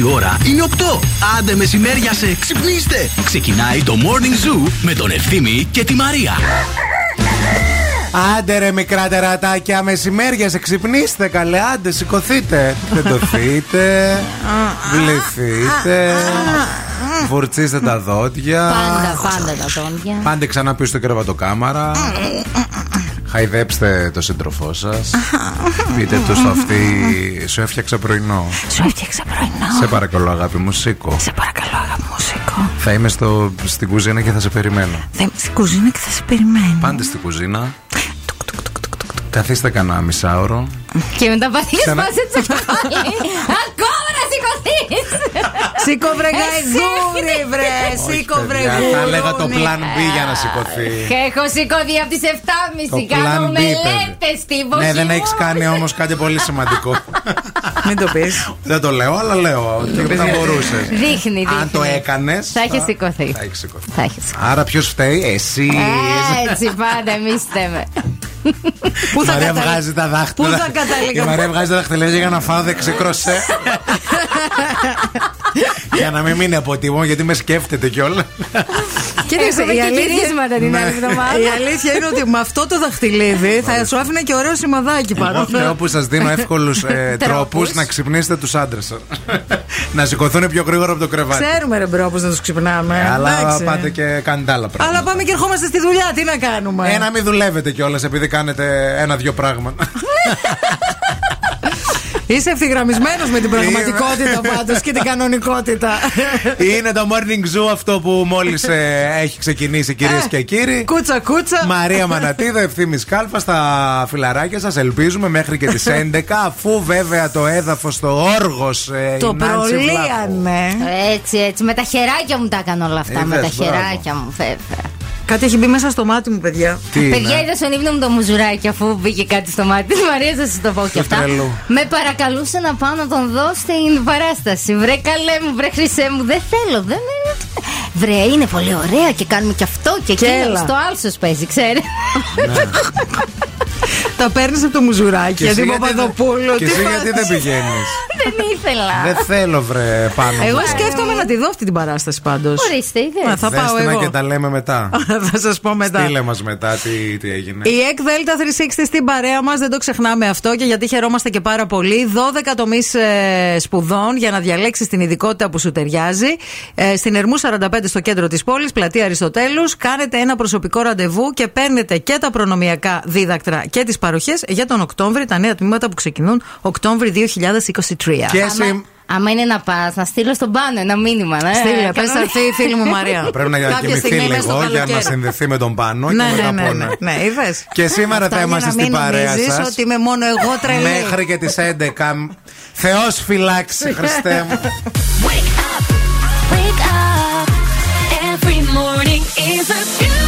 Η ώρα είναι 8. Άντε μεσημέρια σε ξυπνήστε. Ξεκινάει το Morning Zoo με τον Ευθύμη και τη Μαρία. Άντε ρε μικρά τερατάκια, μεσημέρια σε ξυπνήστε καλέ, άντε σηκωθείτε. Τεντωθείτε, βληθείτε, βουρτσίστε τα δόντια. Πάντα, πάντα τα δόντια. Πάντε ξανά πίσω στο κρεβατοκάμαρα. Χαϊδέψτε το σύντροφό σας. Πείτε του στο αυτή. Σου έφτιαξα πρωινό. Σου έφτιαξα πρωινό. Σε παρακαλώ, αγάπη μου, σήκω. Σε παρακαλώ, αγάπη μου, σήκω. Θα είμαι στο, στην κουζίνα και θα σε περιμένω. Θα είμαι στην κουζίνα και θα σε περιμένω. Πάντε στην κουζίνα. Καθίστε κανένα μισάωρο. Και μετά παθείς Ξανα- πάσε τσακάλι. Ακόμα να σηκωθείς. Σήκω βρε γαϊδούρι, βρε. Σήκω βρε Παιδιά, Θα γουρούνι. έλεγα το plan B για να σηκωθεί. Έχω σηκωθεί από τις 7.30 Το Κάνω plan B, μελέτες στην Ναι, δεν εποχή έχεις μου. κάνει όμως κάτι πολύ σημαντικό. Μην το πεις. δεν το λέω, αλλά λέω. Και θα μπορούσε. Δείχνει, Αν το δείχνει. έκανες. Θα έχεις σηκωθεί. Θα έχεις σηκωθεί. Θα έχεις σηκωθεί. Άρα ποιος φταίει, εσύ. Έτσι πάντα εμείς θέμε. Πού Η θα Μαρία καταλήξει. βγάζει τα δάχτυλα. Πού θα καταλήγαμε; Η Μαρία βγάζει τα δάχτυλα για να φάω δεξί κροσέ. για να μην μείνει από τιμό, γιατί με σκέφτεται κιόλας. Κοίταξε, Έχουμε η και αλήθεια, γυρίσματα την Ναι. άλλη εβδομάδα. η αλήθεια είναι ότι με αυτό το δαχτυλίδι θα σου άφηνε και ωραίο σημαδάκι Εγώ πάνω. φταίω που σας δίνω εύκολους τρόπους να ξυπνήσετε τους άντρες σας. να σηκωθούν πιο γρήγορα από το κρεβάτι. Ξέρουμε ρε bro πώς να τους ξυπνάμε. Αλλά Εντάξει. πάτε και κάνετε άλλα πράγματα. Αλλά πάμε και ερχόμαστε στη δουλειά, τι να κάνουμε; Ένα μην δουλεύετε κιόλας επειδή κάνετε ένα-δυο πράγματα. Είσαι ευθυγραμμισμένος με την πραγματικότητα πάντως και την κανονικότητα. Είναι το morning zoo αυτό που μόλις έχει ξεκινήσει, κυρίες Ε, και κύριοι. Κούτσα, κούτσα. Μαρία Μανατίδα, ευθύνη Κάλφα στα φιλαράκια σας. Ελπίζουμε μέχρι και τις 11, αφού βέβαια το έδαφος, το όργος. Το προλύανε. Έτσι, έτσι. Με τα χεράκια μου τα έκανα όλα αυτά. Ε, με τα δες, μπράβο. χεράκια μου, βέβαια. Κάτι έχει μπει μέσα στο μάτι μου, παιδιά. Τι Παιδιά, είναι; είδα στον ύπνο μου το μουζουράκι αφού μπήκε κάτι στο μάτι της Μαρίας, θα σας το πω και Του αυτά. τρελού. Με παρακαλούσε να πάω να τον δω στην παράσταση. Βρε καλέ μου, βρε χρυσέ μου, δεν θέλω, δεν είναι. Βρε, είναι πολύ ωραία και κάνουμε και αυτό και Και εκείνο. έλα. Στο άλσος παίζει, ξέρεις. Τα παίρνεις από το μουζουράκι. Και εσύ Γιατί γιατί δεν- Παπαδοπούλου. Και τι εσύ φάση. γιατί δεν πηγαίνεις; δεν ήθελα. Δεν θέλω, βρε πάνω. Εγώ μου. σκέφτομαι να τη δω αυτή την παράσταση πάντως. Ορίστε, είδες. Θα πάω Δέστε να εγώ. και τα λέμε μετά. Θα σας πω μετά. Στείλε μας μετά τι, τι έγινε. Η ΕΚ Δέλτα 360 στην παρέα μας, δεν το ξεχνάμε αυτό και γιατί χαιρόμαστε και πάρα πολύ. 12 τομείς σπουδών για να διαλέξεις την ειδικότητα που σου ταιριάζει. Ε, στην Ερμού 45 στο κέντρο της πόλης, πλατεία Αριστοτέλους. Κάνετε ένα προσωπικό ραντεβού και παίρνετε και τα προνομιακά δίδακτρα και τις παροχές για τον Οκτώβρη, τα νέα τμήματα που ξεκινούν Οκτώβρη 2023. Και Άμα, εσύ. άμα είναι να πας, να στείλω στον πάνω ένα μήνυμα. Ναι, Στείλε, πες Κανονικά. αυτή η φίλη μου Μαρία. Πρέπει να Κάποια κοιμηθεί στιγμή μέσα στο λίγο για να καλοκαίρι. συνδεθεί με τον πάνω και Ναι, μετά ναι, ναι, πούνε. ναι, ναι, είδες. Και σήμερα Αυτά θα για είμαστε να στην μην παρέα νομίζεις σας. ότι είμαι μόνο εγώ τρελή. Μέχρι και τις 11. Θεός φυλάξει, Χριστέ μου. Wake up, wake up. Every morning is a beautiful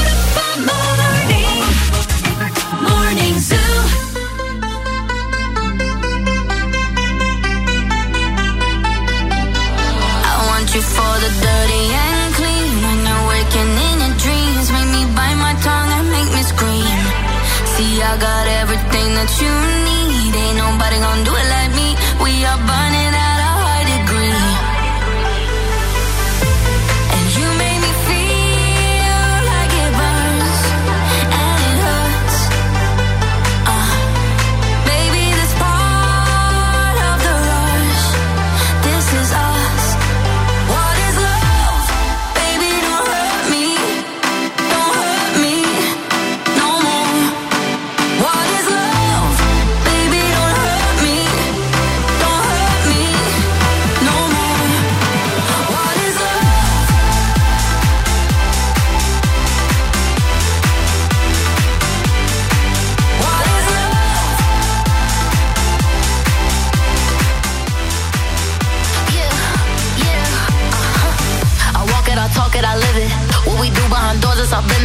that you need. Ain't nobody gonna do it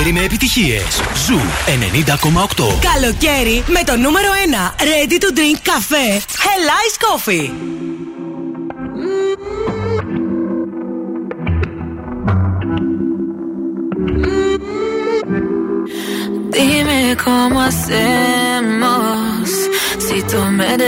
Καλοκαίρι με επιτυχίες. Zoo 90,8. Καλοκαίρι με το νούμερο 1 Ready to drink καφέ Hell Ice Coffee.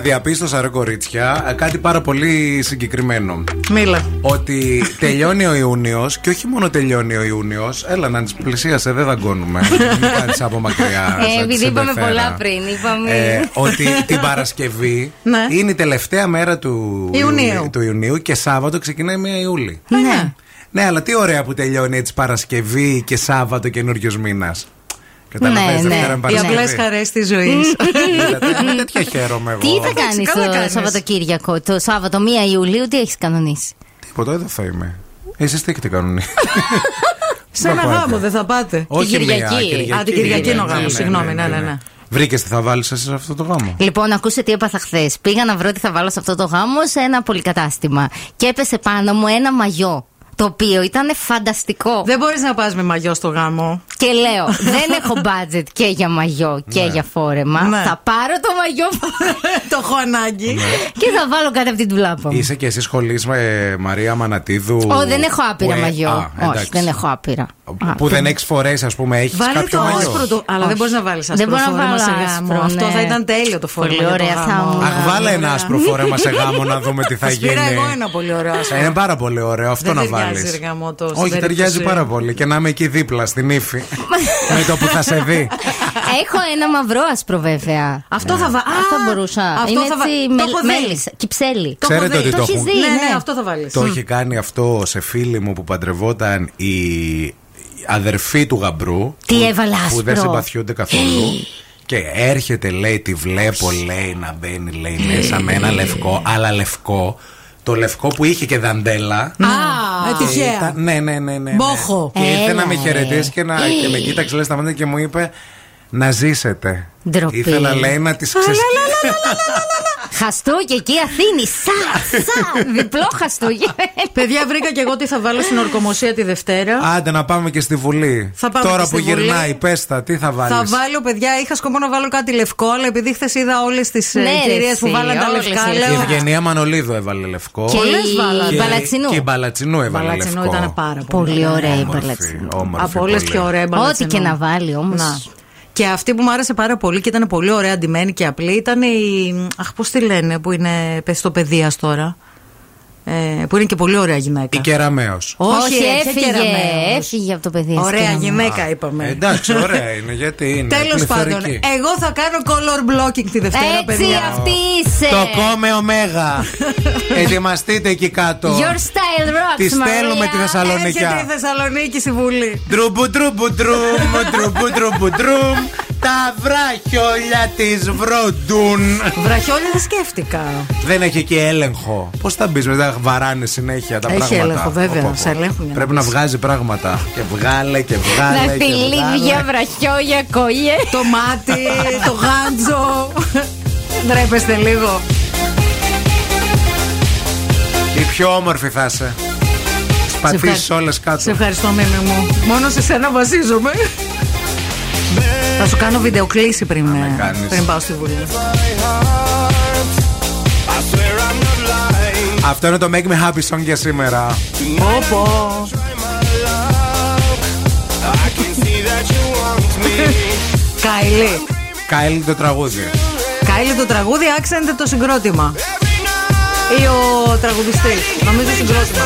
Διαπίστωσα, ρε κορίτσια, ε, κάτι πάρα πολύ συγκεκριμένο. Μίλα. Ότι τελειώνει ο Ιούνιος και όχι μόνο τελειώνει ο Ιούνιος. Έλα να της πλησίασε, δεν δαγκώνουμε. Μην κάνεις από μακριά. Ε, σαν επειδή τη είπαμε συμπεφέρα. πολλά πριν, είπαμε. Ε, ότι την Παρασκευή Ναι. είναι η τελευταία μέρα του Ιουνίου. του Ιουνίου και Σάββατο ξεκινάει 1 Ιούλη. Ναι. Ναι, αλλά τι ωραία που τελειώνει έτσι Παρασκευή και Σάββατο καινούριο μήνας. Καταλαβαίνετε, Ναι, ναι. Δευτέρα με Οι Παρασκευή. απλέ χαρές της ζωής. Είδατε, με τέτοια χαίρομαι εγώ. Τι θα κάνεις καλά το κάνεις. Σαββατοκύριακο, το Σάββατο 1 Ιουλίου, τι έχεις κανονίσει; Τίποτα, εδώ θα είμαι. Εσείς τι έχετε κανονίσει; Σε ένα Θα πάτε. γάμο δεν θα πάτε. Όχι Κυριακή. μία, Κυριακή. Α, την Κυριακή είναι ο Ναι, γάμος, ναι, συγγνώμη, ναι, ναι, ναι. Βρήκες τι θα βάλεις εσύ σε αυτό το γάμο; Λοιπόν, ακούσε τι έπαθα χθες. Πήγα να βρω τι θα βάλω σε αυτό το γάμο σε ένα πολυκατάστημα. Και έπεσε πάνω μου ένα μαγιό. Το οποίο ήταν φανταστικό. Δεν μπορείς να πας με μαγιό στο γάμο. Και λέω, δεν έχω budget και για μαγιό και για φόρεμα. Ναι. Θα πάρω το μαγιό Το έχω ανάγκη. και θα βάλω κάτι από την τουλάπα μου. Είσαι και εσύ σχολής με ε, Μαρία Μανατίδου. Ω, δεν έχω άπειρα που, ε, μαγιό. α, Όχι, εντάξει. δεν έχω άπειρα. Που δεν έχεις φορέσει, ας πούμε, έχεις Βάλε κάποιο το μαγιό; άσπρο το. Αλλά δεν Όχι. μπορείς να βάλεις Δεν άσπρο μπορώ να φόρεμα βάλω σε άσπρο, γάμο. Αυτό ναι. θα ήταν τέλειο το φόρεμα. Πολύ για το ωραία θα γάμο. ήμουν. Αχ, βάλε ένα Ωραία. άσπρο φόρεμα σε γάμο να δούμε τι θα Θα γίνει. σπήρα εγώ ένα πολύ ωραίο άσπρο. Ε, Είναι πάρα πολύ ωραίο αυτό Δεν να ταιριάζει, βάλεις. ρε γαμώτο, στην Όχι, περίπτωση. ταιριάζει πάρα πολύ. Και να είμαι εκεί δίπλα στην ύφη. με το που θα σε δει. Έχω ένα μαυρό άσπρο βέβαια. Αυτό θα βάλει. Αυτό θα μπορούσα. Είναι θα βα- έτσι το με, έχω δει. μέλισσα, κυψέλη. Το έχω Ξέρετε δει. ότι το έχεις έχουν. δει, Ναι, ναι, ναι. αυτό θα βάλεις. Το έχει κάνει αυτό σε φίλη μου που παντρευόταν η αδερφή του γαμπρού. Τι που- έβαλε Που δεν άσπρο. συμπαθιούνται καθόλου. Και έρχεται, λέει, τη βλέπω, λέει, να μπαίνει, λέει, μέσα με ένα λευκό, αλλά λευκό. Το λευκό που είχε και δαντέλα. Α, ε, Και τυχαία. ήταν- ναι, ναι, ναι, ναι. ναι. Μπόχο. Και ήρθε Έλα, να με ρε. χαιρετήσει και, να, και με κοίταξε, λέει, σταμάτησε και μου είπε. Να ζήσετε. Ντροπή. Ήθελα λέει να τις ξεσ... Χαστούκι εκεί Αθήνη. Σα, σα. Διπλό χαστούκι. Παιδιά, βρήκα και εγώ τι θα βάλω στην ορκομοσία τη Δευτέρα. Άντε να πάμε και στη Βουλή. Θα πάμε Τώρα και που στη Βουλή. γυρνάει, πες τα, τι θα βάλεις; Θα βάλω, παιδιά, είχα σκοπό να βάλω κάτι λευκό, αλλά επειδή χθες είδα όλες τις Ναι, ρε, κυρίε που εσύ, βάλαν τα όλες λευκά, οι Η λέω. Ευγενία Μανολίδου έβαλε λευκό. Και Πολλές η βάλανε. Μπαλατσινού. Και η Μπαλατσινού έβαλε Μπαλατσινού λευκό. ήταν πάρα πολύ. Πολύ ωραία η Όμορφη, Μπαλατσινού. όμορφη Από όλες πολύ. πιο ωραία η Ό,τι Μπαλατσινού. και να βάλει όμως. Να. Και αυτή που μου άρεσε πάρα πολύ και ήταν πολύ ωραία αντιμένη και απλή ήταν η. Αχ, πώς τη λένε, που είναι στο παιδεία τώρα. Ε, που είναι και πολύ ωραία γυναίκα. Η Κεραμέως. Όχι, ποια έφυγε. Κεραμέως. Έφυγε από το παιδί. Ωραία γυναίκα, είπαμε. Ε, Εντάξει, ωραία είναι, γιατί είναι. Τέλος πάντων, πληθωρική. εγώ θα κάνω color blocking τη Δευτέρα, Έτσι, παιδιά. αυτή είσαι. Το κόμε ωμέγα. Ετοιμαστείτε εκεί κάτω. Your style rocks, Τη στέλνουμε Maria. τη Θεσσαλονίκη. Έρχεται η Θεσσαλονίκη στη Βουλή. Τρουμπου τρουμπου τρούμ, τρουμπου τρουμπου τρούμ. Τα βραχιόλια της βροντούν. Βραχιόλια δεν σκέφτηκα. Δεν έχει και έλεγχο. Πώς θα μπεις μετά, βαράνε συνέχεια τα Έχει πράγματα. έλεγχο, βέβαια, Πω, πω, πω. σε ελέγχουν για να Πρέπει να μπεις. βγάζει πράγματα. Και βγάλε και βγάλε. Να και φιλεί βγάλε. δυο βραχιόλια κολλιέ. Το μάτι, το γάντζο. Ντρέπεστε λίγο. Η πιο όμορφη θα είσαι. Τι πατήσει ευχαριστώ. όλες Σε κάτω. ευχαριστώ, Μίμη μου. Μόνο σε σένα βασίζομαι. Θα σου κάνω βιντεοκλήση πριν, με ε, κάνεις. πριν πάω στη Βουλή. Αυτό είναι το Make Me Happy Song για σήμερα. Πω Καηλή. Κάιλ το τραγούδι. Καηλή το τραγούδι, άξεντε το συγκρότημα. Ή ο τραγουδιστής. Νομίζω συγκρότημα.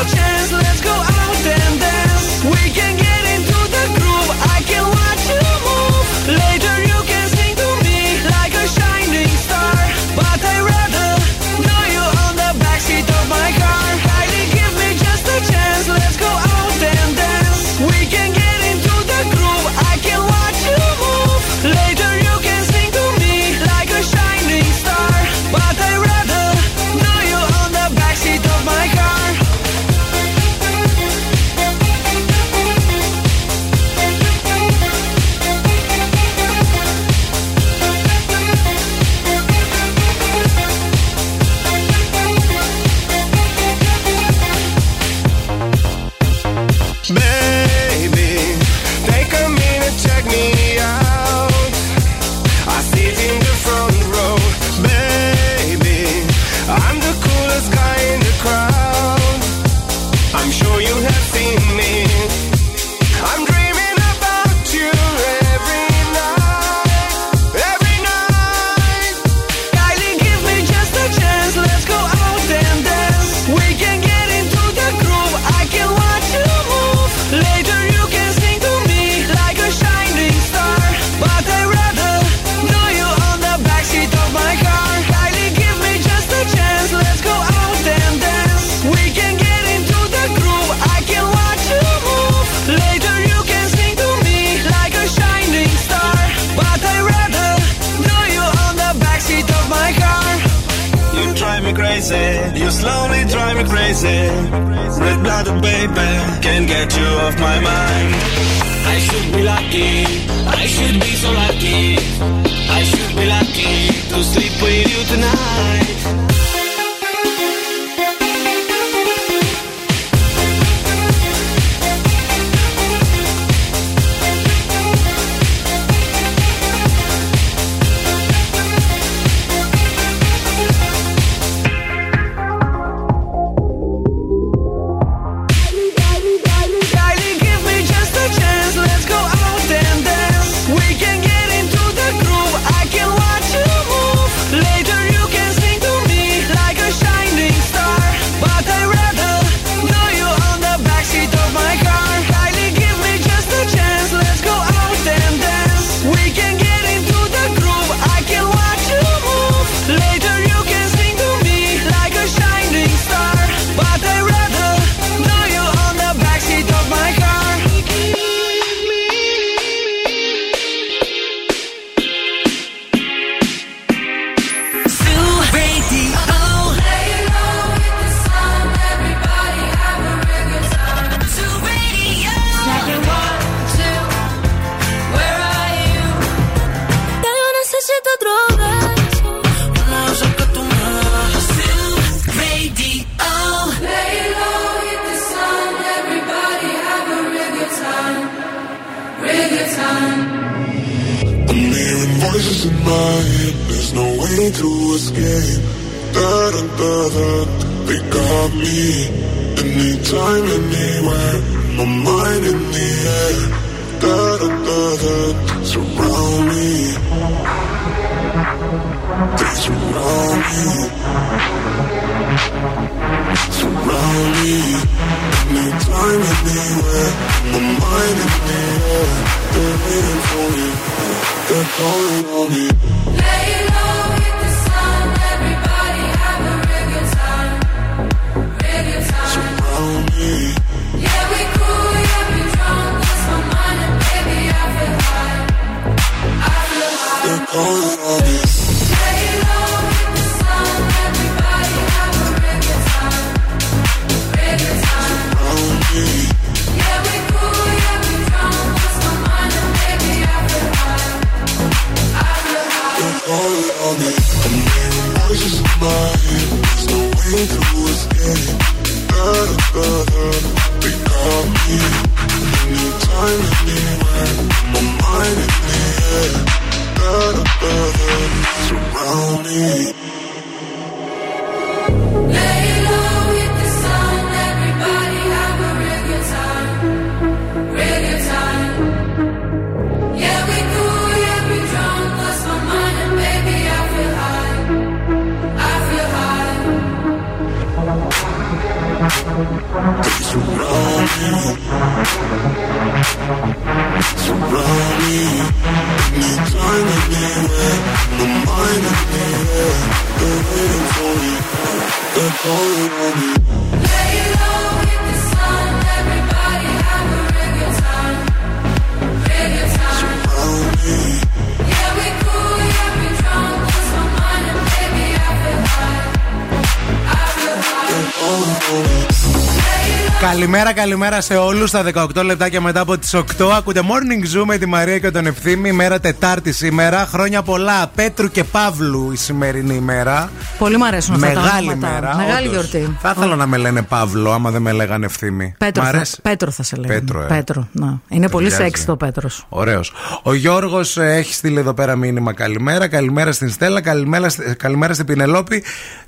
Καλημέρα, καλημέρα σε όλους. Στα 18 λεπτάκια μετά από τις 8 ακούτε Morning Zoom με τη Μαρία και τον Ευθύμη. Μέρα Τετάρτη σήμερα. Χρόνια πολλά. Πέτρου και Παύλου η σημερινή ημέρα. Πολύ μου αρέσουν αυτά τα Μεγάλη ονόματα. μέρα. Μεγάλη όντως. γιορτή. Θα ήθελα να με λένε Παύλο, άμα δεν με λέγανε Ευθύμη. Πέτρο, Μ' θα, αρέσει; Πέτρο θα σε λέει. Πέτρο, ε. Πέτρο, να. Είναι πολύ Ταιριάζει. σεξ το Πέτρος. Ωραίος. Ο Γιώργος έχει στείλει εδώ πέρα μήνυμα καλημέρα. Καλημέρα στην Στέλλα. Καλημέρα, στη- καλημέρα στην Πινελόπη.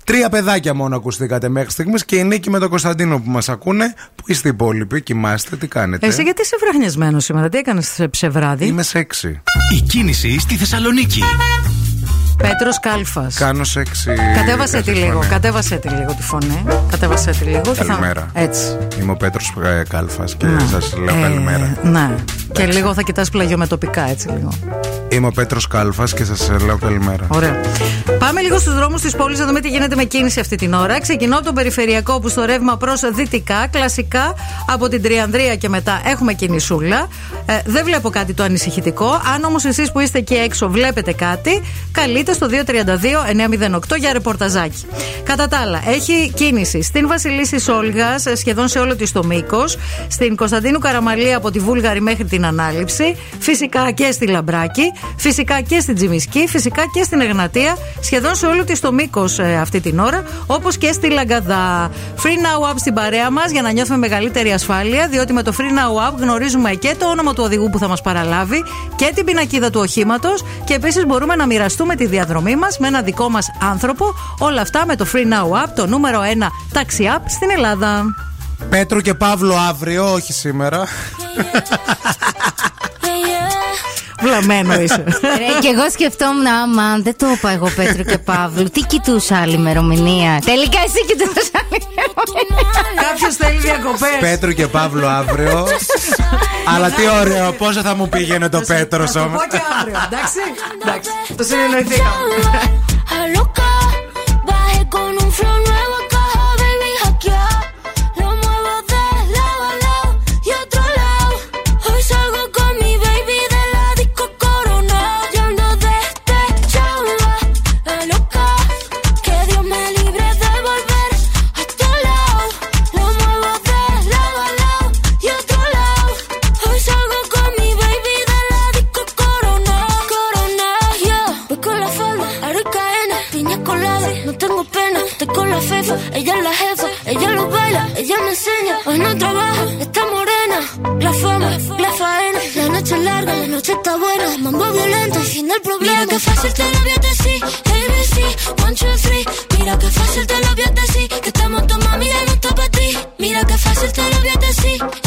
Τρία παιδάκια μόνο ακουστήκατε μέχρι στιγμής και η Νίκη με τον Κωνσταντίνο που μας ακούνε. Πού είστε οι υπόλοιποι, κοιμάστε, τι κάνετε. Εσύ γιατί είσαι βραχνιασμένος σήμερα, τι έκανες ψευράδι; Είμαι σεξι. Η κίνηση στη Θεσσαλονίκη. Πέτρος Κάλφας. Κάνω σεξι. Κατέβασε τη τη λίγο, φωνή. κατέβασε τη λίγο τη φωνή. Κατέβασε τη λίγο. και θα- Καλημέρα. Έτσι. Είμαι ο Πέτρος Κάλφας και Να. σας λέω Ε, καλημέρα. Ναι. Και λίγο θα κοιτάς πλαγιομετωπικά έτσι λίγο. Είμαι ο Πέτρος Κάλφας και σας λέω καλημέρα. Ωραία. Πάμε λίγο στους δρόμους της πόλης να δούμε τι γίνεται με κίνηση αυτή την ώρα. Ξεκινώ από τον περιφερειακό που στο ρεύμα προς δυτικά, κλασικά από την Τριανδρία και μετά έχουμε κινησούλα. Ε, δεν βλέπω κάτι το ανησυχητικό. Αν όμως εσείς που είστε εκεί έξω βλέπετε κάτι, καλείτε στο 232-908 για ρεπορταζάκι. Κατά τα άλλα, έχει κίνηση στην Βασιλίση Όλγα, σχεδόν σε όλο της το μήκος. Στην Κωνσταντίνου Καραμαλή από τη Βούλγαρη μέχρι την Ανάληψη. Φυσικά και στη Λαμπράκη. Φυσικά και στην Τζιμισκή. Φυσικά και στην Εγνατία. Σχεδόν σε όλο της το μήκος αυτή την ώρα. Όπως και στη Λαγκαδά. Free Now Up στην παρέα μας για να νιώθουμε μεγαλύτερη ασφάλεια. Διότι με το Free Now Up γνωρίζουμε και το όνομα του οδηγού που θα μας παραλάβει και την πινακίδα του οχήματος. Και επίσης μπορούμε να μοιραστούμε τη διαδρομή μας με ένα δικό μας άνθρωπο. Όλα αυτά με το Free Now Up, το νούμερο 1 taxi app στην Ελλάδα. Πέτρο και Παύλο αύριο, όχι σήμερα. Βλαμμένο είσαι. Ρε, και εγώ σκεφτόμουν, άμα δεν το είπα εγώ Πέτρο και Παύλου. Τι κοιτούσα άλλη ημερομηνία. Τελικά εσύ κοιτούσα άλλη ημερομηνία. Κάποιος θέλει διακοπέ. Πέτρο και Παύλο αύριο. Αλλά τι ωραίο, πόσο θα μου πήγαινε το Πέτρο Θα το όμω. πω και αύριο, εντάξει. Εντάξει, το συνεννοηθήκαμε. A loca, bajé con un flow ella es la jefa, ella lo baila, ella me enseña. Hoy no trabaja, está morena. La fama, la faena, la noche es larga, la noche está buena. Mambo violento, fin del problema. Mira que fácil te lo voy ABC, one, two, three. Mira que fácil te lo voy que estamos tu mami ya no está para ti. Mira que fácil te lo voy decir.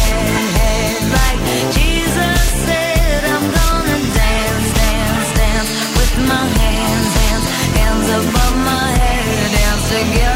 together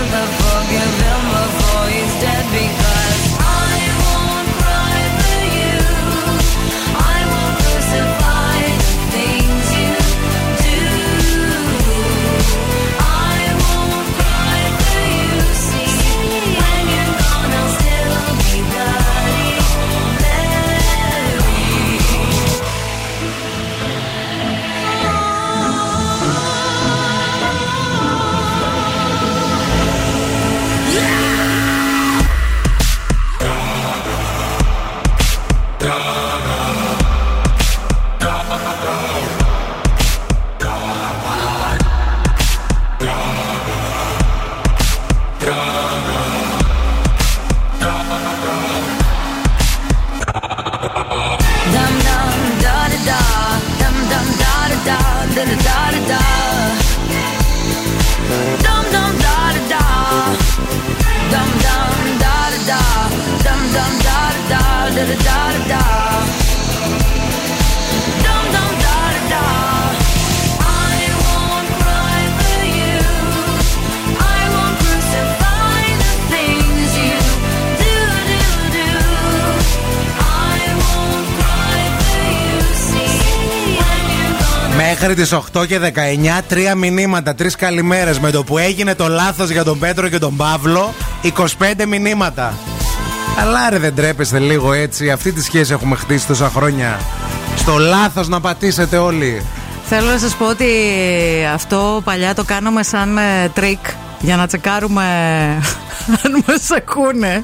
Μέχρι τις 8 και 19, τρία μηνύματα, τρεις καλημέρες. Με το που έγινε το λάθος για τον Πέτρο και τον Παύλο, 25 μηνύματα. Αλλά ρε δεν ντρέπεστε λίγο έτσι. Αυτή τη σχέση έχουμε χτίσει τόσα χρόνια. Στο λάθος να πατήσετε όλοι. Θέλω να σας πω ότι αυτό παλιά το κάναμε σαν ε, τρίκ για να τσεκάρουμε αν μας ακούνε.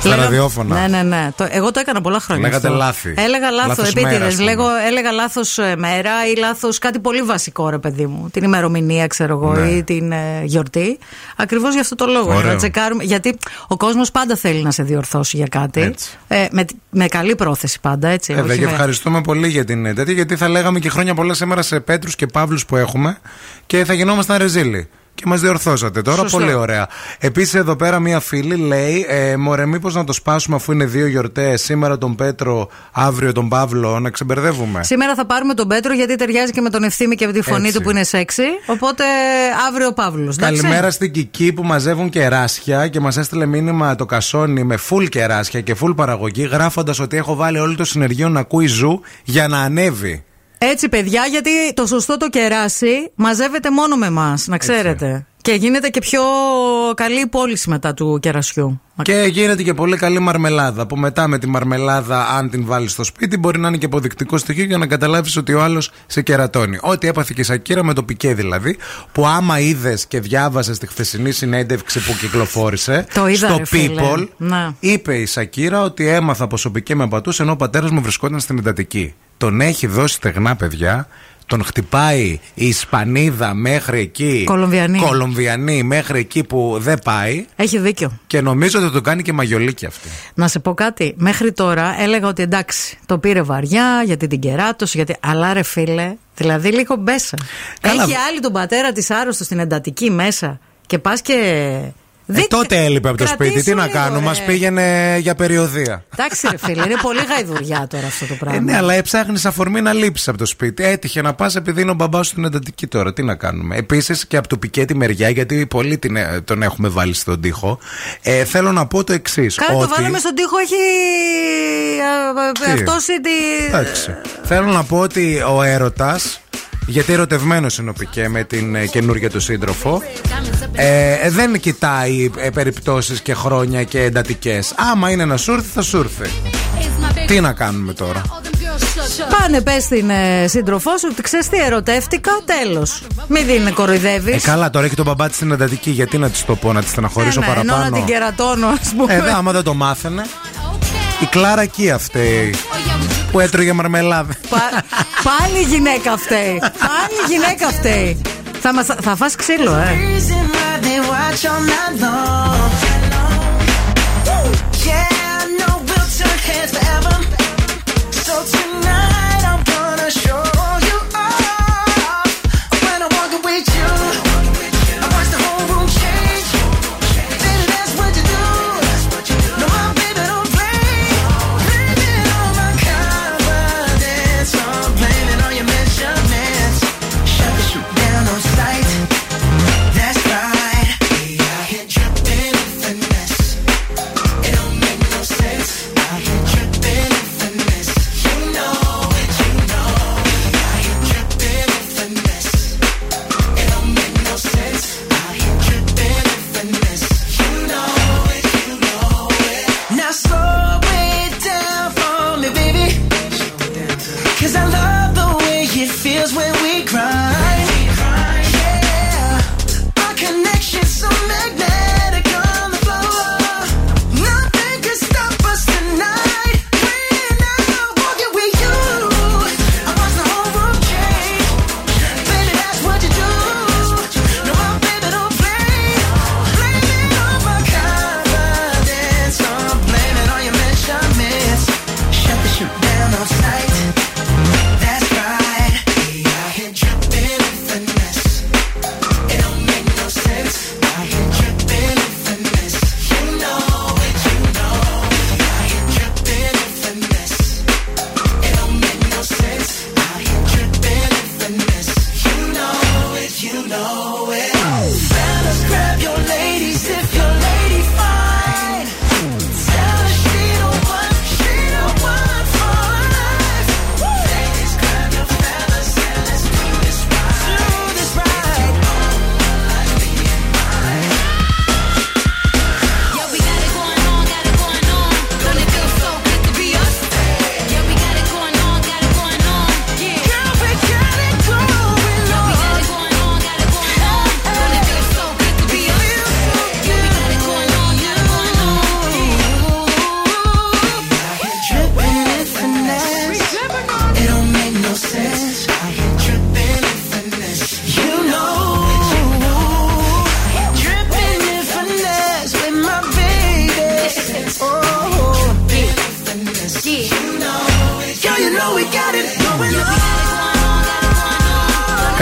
Στα Λέγα- ραδιόφωνα. Ναι, ναι, ναι. Το- εγώ το έκανα πολλά χρόνια. Λέγατε αυτό. λάθη. Έλεγα λάθος Λάθος επίτηδες. μέρας, ας πούμε. Έλεγα λάθος μέρα ή λάθος κάτι πολύ βασικό, ρε παιδί μου. Την ημερομηνία, ξέρω εγώ, Ναι. ή την ε, γιορτή. Ακριβώς για αυτό το λόγο. Για Ωραίο. να τσεκάρουμε. Γιατί ο κόσμος πάντα θέλει να σε διορθώσει για κάτι. Έτσι. Ε, με, με καλή πρόθεση πάντα, έτσι. Ε, όχι δε, και με- ευχαριστούμε πολύ για την τέτοια, γιατί θα λέγαμε και χρόνια πολλά σήμερα σε Πέτρους και Παύλους που έχουμε και θα γινόμασταν ρεζίλοι. Και μας διορθώσατε τώρα. Σωστό. Πολύ ωραία. Επίσης, εδώ πέρα μία φίλη λέει: ε, Μωρέ, μήπως να το σπάσουμε αφού είναι δύο γιορτές. Σήμερα τον Πέτρο, αύριο τον Παύλο, να ξεμπερδεύουμε. Σήμερα θα πάρουμε τον Πέτρο γιατί ταιριάζει και με τον ευθύμη και με τη φωνή Έτσι. του που είναι σεξy. Οπότε αύριο ο Παύλος. Καλημέρα στην Κική που μαζεύουν κεράσια και μας έστειλε μήνυμα το κασόνι με full κεράσια και full παραγωγή, γράφοντας ότι έχω βάλει όλο το συνεργείο να ακούει ζου για να ανέβει. Έτσι, παιδιά, γιατί το σωστό το κεράσι μαζεύεται μόνο με εμάς, να ξέρετε. Και γίνεται και πιο καλή η πώληση μετά του κερασιού. Και γίνεται και πολύ καλή μαρμελάδα. Που μετά με τη μαρμελάδα, αν την βάλεις στο σπίτι, μπορεί να είναι και αποδεικτικό στοιχείο για να καταλάβεις ότι ο άλλος σε κερατώνει. Ό,τι έπαθε και η Σακύρα με το πικέ δηλαδή, που άμα είδες και διάβασες τη χθεσινή συνέντευξη που κυκλοφόρησε Το είδα, στο ρε φίλε. People, Να. είπε η Σακύρα ότι έμαθα πως ο πικέ με πατούσε ενώ ο πατέρας μου βρισκόταν στην εντατική. Τον έχει δώσει στεγνά παιδιά. Τον χτυπάει η Ισπανίδα μέχρι εκεί. Κολομβιανή. Κολομβιανή μέχρι εκεί που δεν πάει. Έχει δίκιο. Και νομίζω ότι το κάνει και μαγιολίκι αυτή. Να σε πω κάτι. Μέχρι τώρα έλεγα ότι εντάξει, το πήρε βαριά γιατί την κεράτωσε. Γιατί... Αλλά ρε φίλε, δηλαδή λίγο μπέσα. Καλά. Έχει άλλη τον πατέρα της άρρωστος στην εντατική μέσα και πας και. Ε, Δείτε- τότε έλειπε από το Κρατήσου σπίτι. Τι να λίγο, κάνω, ρε. μας πήγαινε για περιοδία. Εντάξει, ρε φίλε, είναι πολύ γαϊδουριά τώρα αυτό το πράγμα. Ε, ναι, αλλά έψαχνεις αφορμή να λείψεις από το σπίτι. Έτυχε να πας επειδή είναι ο μπαμπάς σου στην εντατική τώρα. Τι να κάνουμε. Επίσης και από το πικέ τη μεριά, γιατί πολύ την, ε, τον έχουμε βάλει στον τοίχο. Ε, θέλω να πω το εξής. Κάνε το βάλαμε στον τοίχο, έχει Τι; αυτόσει τη. Εντάξει. Θέλω να πω ότι ο έρωτας. Γιατί ερωτευμένος είναι ο Πικέ με την ε, καινούργια του σύντροφο. Ε, ε, δεν κοιτάει ε, περιπτώσεις και χρόνια και εντατικές. Άμα είναι να σου έρθει, θα σου έρθει. Τι να κάνουμε τώρα; Πάνε, πες στην ε, σύντροφό σου ότι ξέρεις τι, ερωτεύτηκα, τέλος. Μην την κοροϊδεύεις. Ε, καλά, τώρα έχει τον μπαμπά της στην εντατική. Γιατί να της το πω, να της στεναχωρήσω Ενώ να παραπάνω; την κερατώνω, ας πούμε. Ε, δε, άμα δεν το μάθαινε. Η Κλάρα εκεί αυτή που έτρωγε μαρμελάδα. Πα- πάλι η γυναίκα φταίει. Πάλι η γυναίκα φταίει. Θα, μας, θα φας ξύλο, ε. reason why they watch all night long. Yeah, I know we'll turn heads forever. So tonight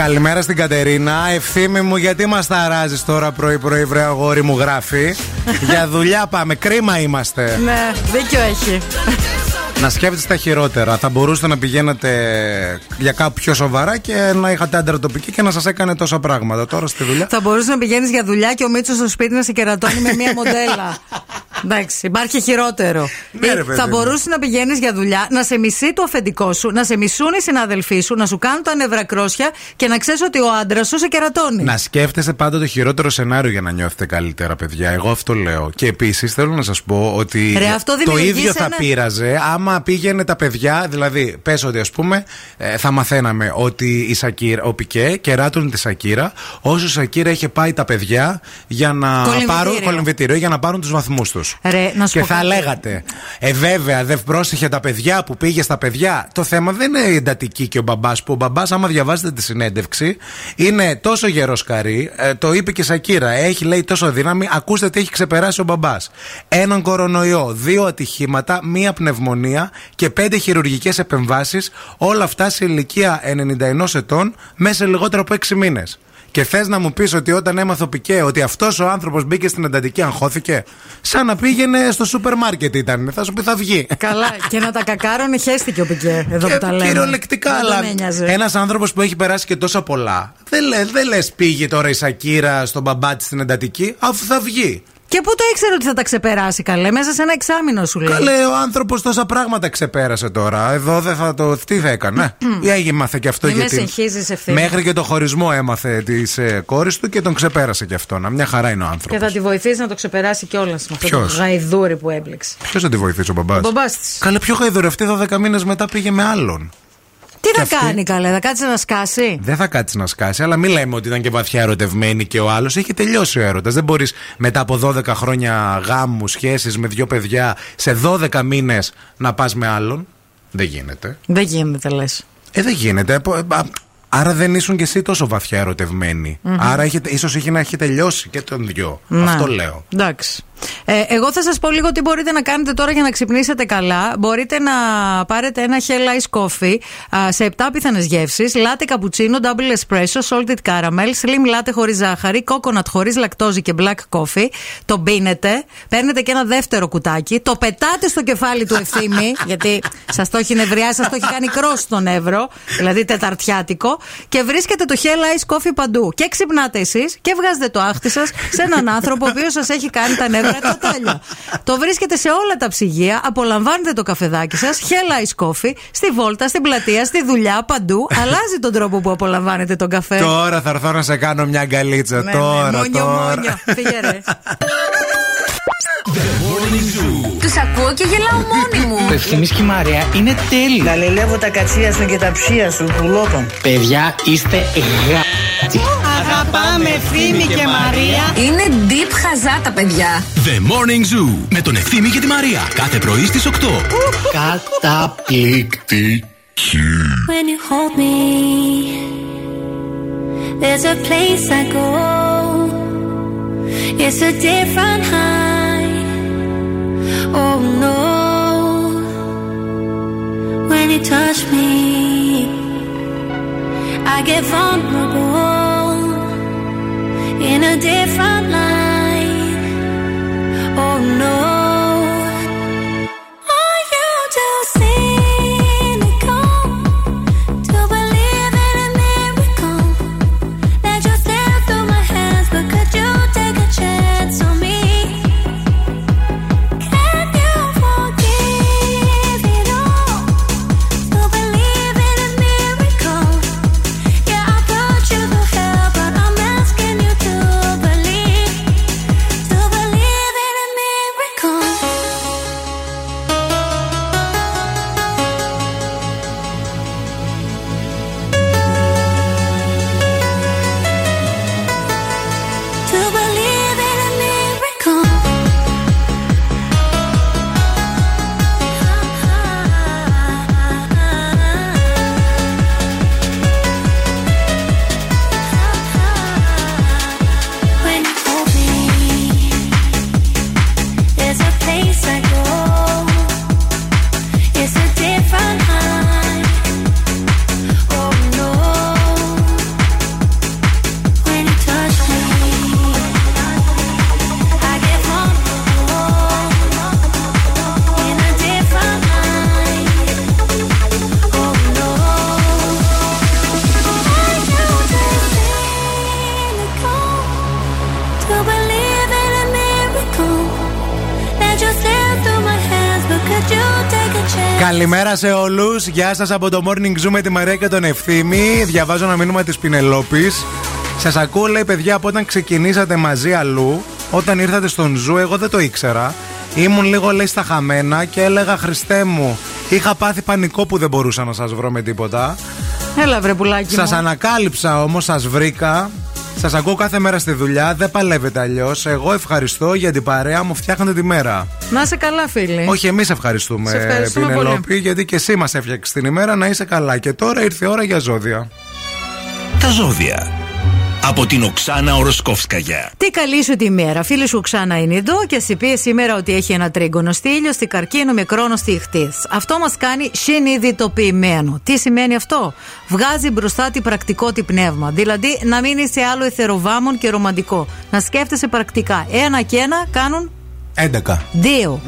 Καλημέρα στην Κατερίνα. Ευθύμη μου, γιατί μας ταράζεις τώρα πρωί-πρωί, βρε αγόρι μου γράφει. Για δουλειά πάμε. Κρίμα είμαστε. Ναι, δίκιο έχει. Να σκέφτεστε τα χειρότερα. Θα μπορούσατε να πηγαίνετε για κάπου πιο σοβαρά και να είχατε άντρα τοπική και να σας έκανε τόσα πράγματα. Τώρα στη δουλειά. Θα μπορούσες να πηγαίνεις για δουλειά και ο Μίτσος στο σπίτι να σε κερατώνει με μία μοντέλα. Εντάξει, υπάρχει χειρότερο. Ναι, ρε, Ή παιδί θα μου. μπορούσες να πηγαίνεις για δουλειά, να σε μισεί το αφεντικό σου, να σε μισούν οι συναδελφοί σου, να σου κάνουν τα νευρακρόσια και να ξέρεις ότι ο άντρας σου σε κερατώνει. Να σκέφτεστε πάντα το χειρότερο σενάριο για να νιώθετε καλύτερα, παιδιά. Εγώ αυτό λέω. Και επίσης θέλω να σας πω ότι Ρε, αυτό το δημιουργεί ίδιο σε θα ένα- πείραζε άμα πήγαινε τα παιδιά. Δηλαδή, πες ότι ας πούμε ε, θα μαθαίναμε ότι η Σακύρα, ο Πικέ κεράτουν τη Σακύρα, όσο η Σακύρα είχε πάει τα παιδιά για να Κολυμβητήριο. πάρουν κολυμβητήριο για να πάρουν τους βαθμούς τους. Ρε, να σου Και πω θα κάτι. λέγατε, Ε, βέβαια, δεν πρόσεχε τα παιδιά που πήγε στα παιδιά. Το θέμα δεν είναι η εντατική και ο μπαμπάς, που ο μπαμπάς, άμα διαβάζετε τη συνέντευξη, είναι τόσο γερός καρύ. ε, το είπε και η Σακύρα. Έχει, λέει, τόσο δύναμη. Ακούστε τι έχει ξεπεράσει ο μπαμπάς. Έναν κορονοϊό, δύο ατυχήματα, μία πνευμονία και πέντε χειρουργικές επεμβάσεις. Όλα αυτά σε ηλικία 91 ετών μέσα σε λιγότερο από 6 μήνες. Και θες να μου πεις ότι όταν έμαθε ο Πικέ ότι αυτός ο άνθρωπος μπήκε στην εντατική, αγχώθηκε. Σαν να πήγαινε στο σούπερ μάρκετ ήταν. Θα σου πει θα βγει. Καλά, και να τα κακάρωνε χέστηκε ο Πικέ. Εδώ που τα λέμε. Ε, Κυριολεκτικά, Δεν τον αλλά ένοιαζε. ένας άνθρωπος που έχει περάσει και τόσα πολλά. Δεν λε δεν λες πήγε τώρα η Σακύρα στον μπαμπά τη στην εντατική, αφού θα βγει. Και πού το ήξερε ότι θα τα ξεπεράσει, καλέ; Μέσα σε ένα εξάμεινο σου λέει. Καλέ, ο άνθρωπος τόσα πράγματα ξεπέρασε τώρα. Εδώ δεν θα το. Τι θα έκανε. Ή έμαθε και αυτό Μη με γιατί. συγχύζεις, ευθύνη. Μέχρι και το χωρισμό έμαθε τη ε, κόρης του και τον ξεπέρασε και αυτό. Να μια χαρά είναι ο Και άνθρωπο. θα τη βοηθήσει να το ξεπεράσει κιόλας με αυτό το Ποιος; γαϊδούρι που έμπλεξε. Ποιος θα τη βοηθήσει ο μπαμπάς; Ο μπαμπάς της. Καλέ, πιο γαϊδουρευτή αυτή 12 μήνες μετά πήγε με άλλον. Τι Και να αυτή- κάνει, καλέ, θα κάτσει να σκάσει; Δεν θα κάτσει να σκάσει, αλλά μην λέμε ότι ήταν και βαθιά ερωτευμένη και ο άλλος. Έχει τελειώσει ο έρωτας. Δεν μπορείς μετά από 12 χρόνια γάμου, σχέσει με δύο παιδιά, σε 12 μήνες να πας με άλλον. Δεν γίνεται. Δεν γίνεται, λες. Ε, δεν γίνεται. Ε, πο- ε, α, Άρα δεν ήσουν κι εσύ τόσο βαθιά ερωτευμένοι. Άρα έχετε, ίσως είχε να έχει τελειώσει και τον δυο. Αυτό λέω. Εντάξει. Ε, εγώ θα σας πω λίγο τι μπορείτε να κάνετε τώρα για να ξυπνήσετε καλά. Μπορείτε να πάρετε ένα Hell Ice Coffee α, σε 7 πιθανές γεύσεις. Latte cappuccino, double espresso, salted caramel, slim latte χωρίς ζάχαρη, coconut χωρίς λακτόζη και black coffee. Το πίνετε, παίρνετε και ένα δεύτερο κουτάκι, το πετάτε στο κεφάλι του ευθύμη, γιατί σας το έχει νευριάσει, σας το έχει κάνει κρός στον Εύρο, δηλαδή τεταρτιάτικο, και βρίσκετε το Hell Ice Coffee παντού. Και ξυπνάτε εσείς και βγάζετε το άχτη σας σε έναν άνθρωπο ο οποίος σας έχει κάνει τα νεύρα κατάλια. το βρίσκετε σε όλα τα ψυγεία, απολαμβάνετε το καφεδάκι σας, Hell Ice Coffee, στη βόλτα, στην πλατεία, στη δουλειά, παντού. Αλλάζει τον τρόπο που απολαμβάνετε τον καφέ. Τώρα θα έρθω να σε κάνω μια αγκαλίτσα. Ναι, τώρα, ναι, μόνιο, τώρα. μόνιο. Φύγε ρε. Τους ακούω και γελάω μόνη μου. Ο Ευθύμης και η Μαρία είναι τέλειοι. Γαλελεύω τα κατσία σου και τα ψία σου, πουλότων. Παιδιά, είστε γα... Αγαπάμε Ευθύμη και Μαρία. Είναι deep χαζά τα παιδιά. The Morning Zoo με τον Ευθύμη και τη Μαρία. Κάθε πρωί στις 8. Καταπληκτική. When you hold me, there's a place I go. It's a different high. Oh no. When you touch me, I get vulnerable in a different light. Oh no. Καλημέρα σε όλους. Γεια σας από το Morning Zoo με τη Μαρία και τον Ευθύμη. Διαβάζω ένα μήνυμα της Πινελόπης. Σας ακούω, λέει παιδιά, από όταν ξεκινήσατε μαζί αλλού. Όταν ήρθατε στον Zoo, εγώ δεν το ήξερα. Ήμουν λίγο, λέει, στα χαμένα και έλεγα Χριστέ μου. Είχα πάθει πανικό που δεν μπορούσα να σας βρω με τίποτα. Έλα, βρε πουλάκι. μου. Σα ανακάλυψα όμως, σας βρήκα. Σας ακούω κάθε μέρα στη δουλειά. Δεν παλεύεται αλλιώς. Εγώ ευχαριστώ για την παρέα μου. Φτιάχνετε τη μέρα. Να είσαι καλά, φίλε. Όχι, εμείς ευχαριστούμε, Σε ευχαριστούμε Πινελόπη, γιατί και εσύ μας έφτιαξες την ημέρα να είσαι καλά. Και τώρα ήρθε η ώρα για ζώδια. Τα ζώδια. Από την Οξάνα Οροσκόφσκαγια. Τι καλή σου τη μέρα. Φίλη σου Ξάνα είναι εδώ και σε πει σήμερα ότι έχει ένα τρίγωνο στη ήλιο, στη καρκίνο, μικρόνο στη ηχτή. Αυτό μας κάνει συνειδητοποιημένο. Τι σημαίνει αυτό; Βγάζει μπροστά τη πρακτικό τη πνεύμα. Δηλαδή να μην είσαι άλλο εθεροβάμων και ρομαντικό. Να σκέφτεσαι πρακτικά. Ένα και ένα κάνουν 11. Δύο.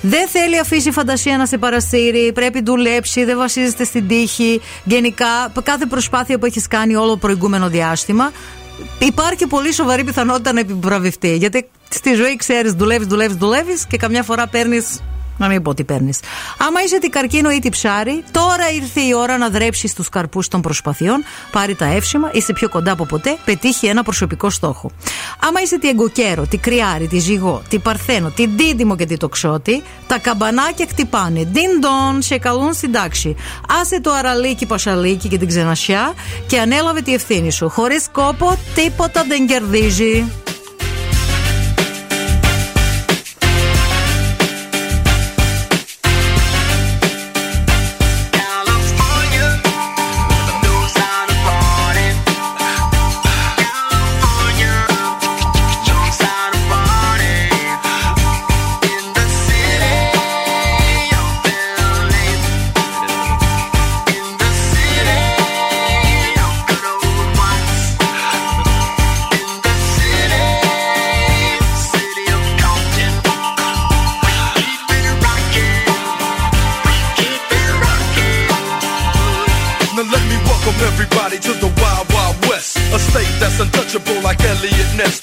Δεν θέλει αφήσει φαντασία να σε παρασύρει. Πρέπει δουλέψει, δεν βασίζεται στην τύχη. Γενικά, κάθε προσπάθεια που έχεις κάνει όλο το προηγούμενο διάστημα, υπάρχει πολύ σοβαρή πιθανότητα να επιβραβευτεί. Γιατί στη ζωή ξέρεις, δουλεύεις, δουλεύεις, δουλεύεις και καμιά φορά παίρνεις. Να μην πω τι παίρνεις. Άμα είσαι την καρκίνο ή την ψάρι, τώρα ήρθε η ώρα να δρέψεις τους καρπούς των προσπαθειών, πάρει τα εύσημα, είσαι πιο κοντά από ποτέ, πετύχει ένα προσωπικό στόχο. Άμα είσαι την εγκοκέρο, την κρυάρι, τη ζυγό, την παρθένο, την δίδυμο και την τοξότη, τα καμπανάκια χτυπάνε. Ντιν ντον, σε καλούν στην τάξη. Άσε το αραλίκι πασαλίκι και την ξενασιά και ανέλαβε τη ευθύνη σου. Χωρίς κόπο, τίποτα δεν κερδίζει.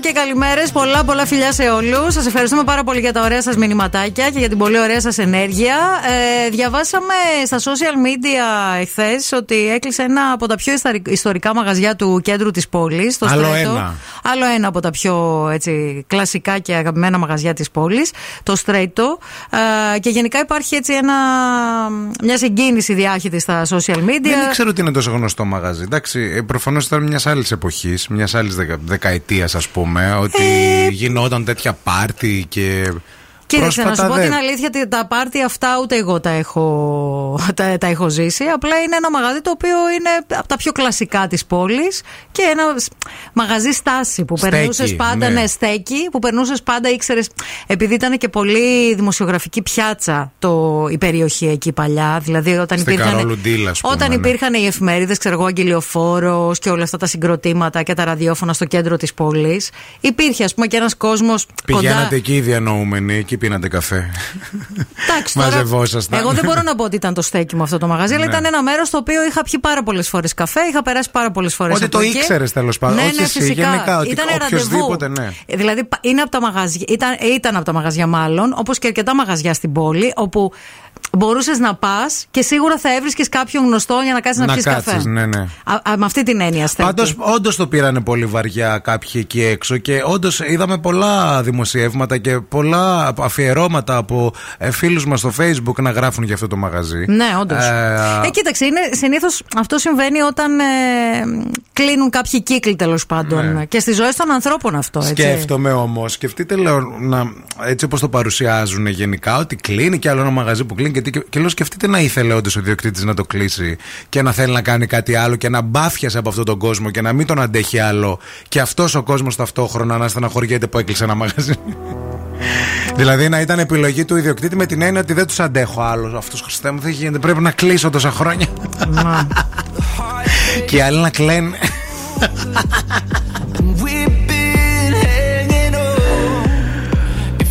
Και καλημέρες. Πολλά, πολλά φιλιά σε όλους. Σας ευχαριστούμε πάρα πολύ για τα ωραία σας μηνυματάκια και για την πολύ ωραία σας ενέργεια. Ε, διαβάσαμε στα social media εχθές ότι έκλεισε ένα από τα πιο ιστορι- ιστορικά μαγαζιά του κέντρου της πόλης. Άλλο ένα. Άλλο ένα από τα πιο έτσι, κλασικά και αγαπημένα μαγαζιά της πόλης. Το Στρέιτο. Ε, και γενικά υπάρχει έτσι ένα, μια συγκίνηση διάχυτη στα social media. Δεν ξέρω ότι είναι τόσο γνωστό μαγαζί. Εντάξει, προφανώς ήταν μιας άλλης εποχής, μιας άλλης δεκαετίας, ας πούμε, ότι Ε, γινόταν τέτοια πάρτι και. Κοίταξε, να σου πρόσφατα πω δεν. την αλήθεια ότι τα πάρτι αυτά ούτε εγώ τα έχω, τα, τα έχω ζήσει. Απλά είναι ένα μαγαζί το οποίο είναι από τα πιο κλασικά της πόλης και ένα σ- μαγαζί στάση που Στέκει, περνούσες πάντα, ναι. ναι. στέκει, που περνούσες πάντα, ήξερες. Επειδή ήταν και πολύ δημοσιογραφική πιάτσα το, η περιοχή εκεί παλιά. Δηλαδή όταν Στην υπήρχαν. Καρόλου Ντίλ, ας πούμε, όταν ναι. υπήρχαν οι εφημερίδες, ξέρω εγώ, Αγγελιοφόρος και όλα αυτά τα συγκροτήματα και τα ραδιόφωνα στο κέντρο της πόλης. Υπήρχε, ας πούμε, και ένας κόσμος. Πηγαίνατε εκεί οι διανοούμενοι, εκεί πίνατε καφέ; Εντάξει, τώρα, Μαζευόσασταν. Εγώ δεν μπορώ να πω ότι ήταν το στέκι μου αυτό το μαγαζί, αλλά Ναι. ήταν ένα μέρος στο οποίο είχα πιει πάρα πολλές φορές καφέ, είχα περάσει πάρα πολλές φορές. Ότι το ήξερες, τέλος πάντων. Ναι, Όχι ναι, εσύ, φυσικά. γενικά, ότι ήταν οποιοσδήποτε, ραντεβού. ναι. Ε, Δηλαδή πα- είναι από τα μαγαζιά, ήταν, ε, ήταν από τα μαγαζιά μάλλον, όπως και αρκετά μαγαζιά στην πόλη, όπου μπορούσες να πας και σίγουρα θα έβρισκες κάποιον γνωστό για να κάτσεις να, Να πιεις καφέ. κάτσεις, ναι, ναι. Α, α, με αυτή την έννοια στέκει. Πάντως, όντως το πήρανε πολύ βαριά κάποιοι εκεί έξω και όντως είδαμε πολλά δημοσιεύματα και πολλά αφιερώματα από ε, φίλους μας στο Facebook να γράφουν για αυτό το μαγαζί. Ναι, όντως. Ε, Ε, κοίταξε, είναι, συνήθως αυτό συμβαίνει όταν ε, κλείνουν κάποιοι κύκλοι τέλος πάντων. Ναι. Και στις ζωές των ανθρώπων αυτό, έτσι. Σκέφτομαι όμως, σκεφτείτε λέω, να, έτσι όπως το παρουσιάζουν γενικά, ότι κλείνει και άλλο ένα μαγαζί που κλείνει. Και, τι- και λέω, σκεφτείτε να ήθελε όντως ο διοκτήτης να το κλείσει και να θέλει να κάνει κάτι άλλο και να μπάφιασε από αυτόν τον κόσμο και να μην τον αντέχει άλλο. Και αυτός ο κόσμος ταυτόχρονα να στεναχωριέται που έκλεισε ένα μαγαζί. δηλαδή να ήταν επιλογή του ιδιοκτήτη με την έννοια ότι δεν τους αντέχω άλλο. Αυτός Χριστέ μου δεν γίνεται. Πρέπει να κλείσω τόσα χρόνια. και οι άλλοι να κλαίνουν.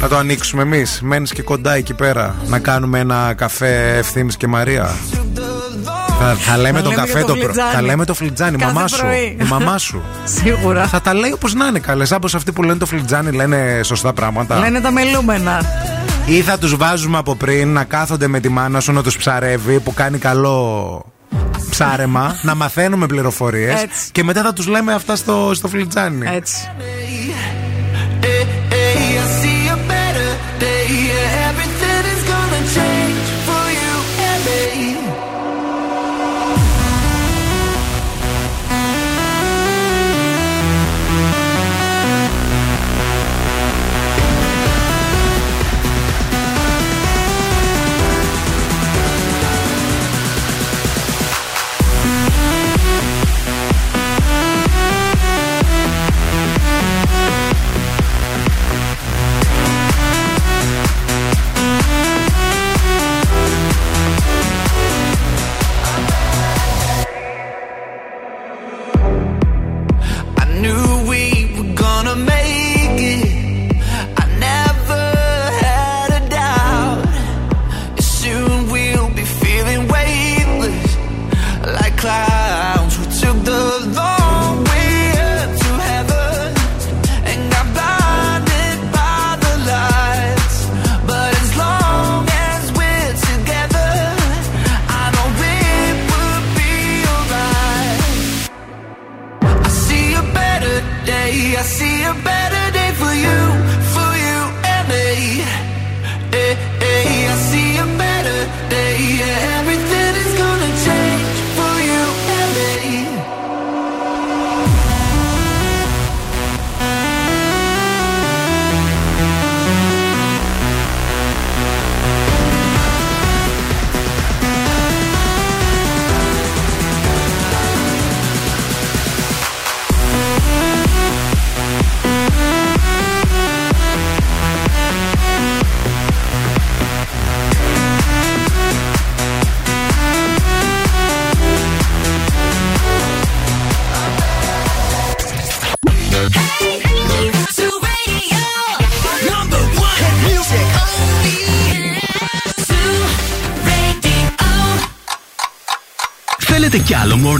Να το ανοίξουμε εμείς. Μένεις και κοντά εκεί πέρα. Να κάνουμε ένα καφέ ευθύνης και Μαρία. Θα, θα λέμε Να τον λέμε καφέ για το το πρωί. φλιτζάνι. Θα λέμε το φλιτζάνι, η Κάθε μαμά σου. πρωί. Η μαμά σου. Σίγουρα. θα τα λέει όπως να είναι καλές. Όπω αυτοί που λένε το φλιτζάνι λένε σωστά πράγματα. Λένε τα μελούμενα. Ή θα τους βάζουμε από πριν να κάθονται με τη μάνα σου να τους ψαρεύει που κάνει καλό ψάρεμα, να μαθαίνουμε πληροφορίες Έτσι. και μετά θα τους λέμε αυτά στο, στο φλιτζάνι. Έτσι.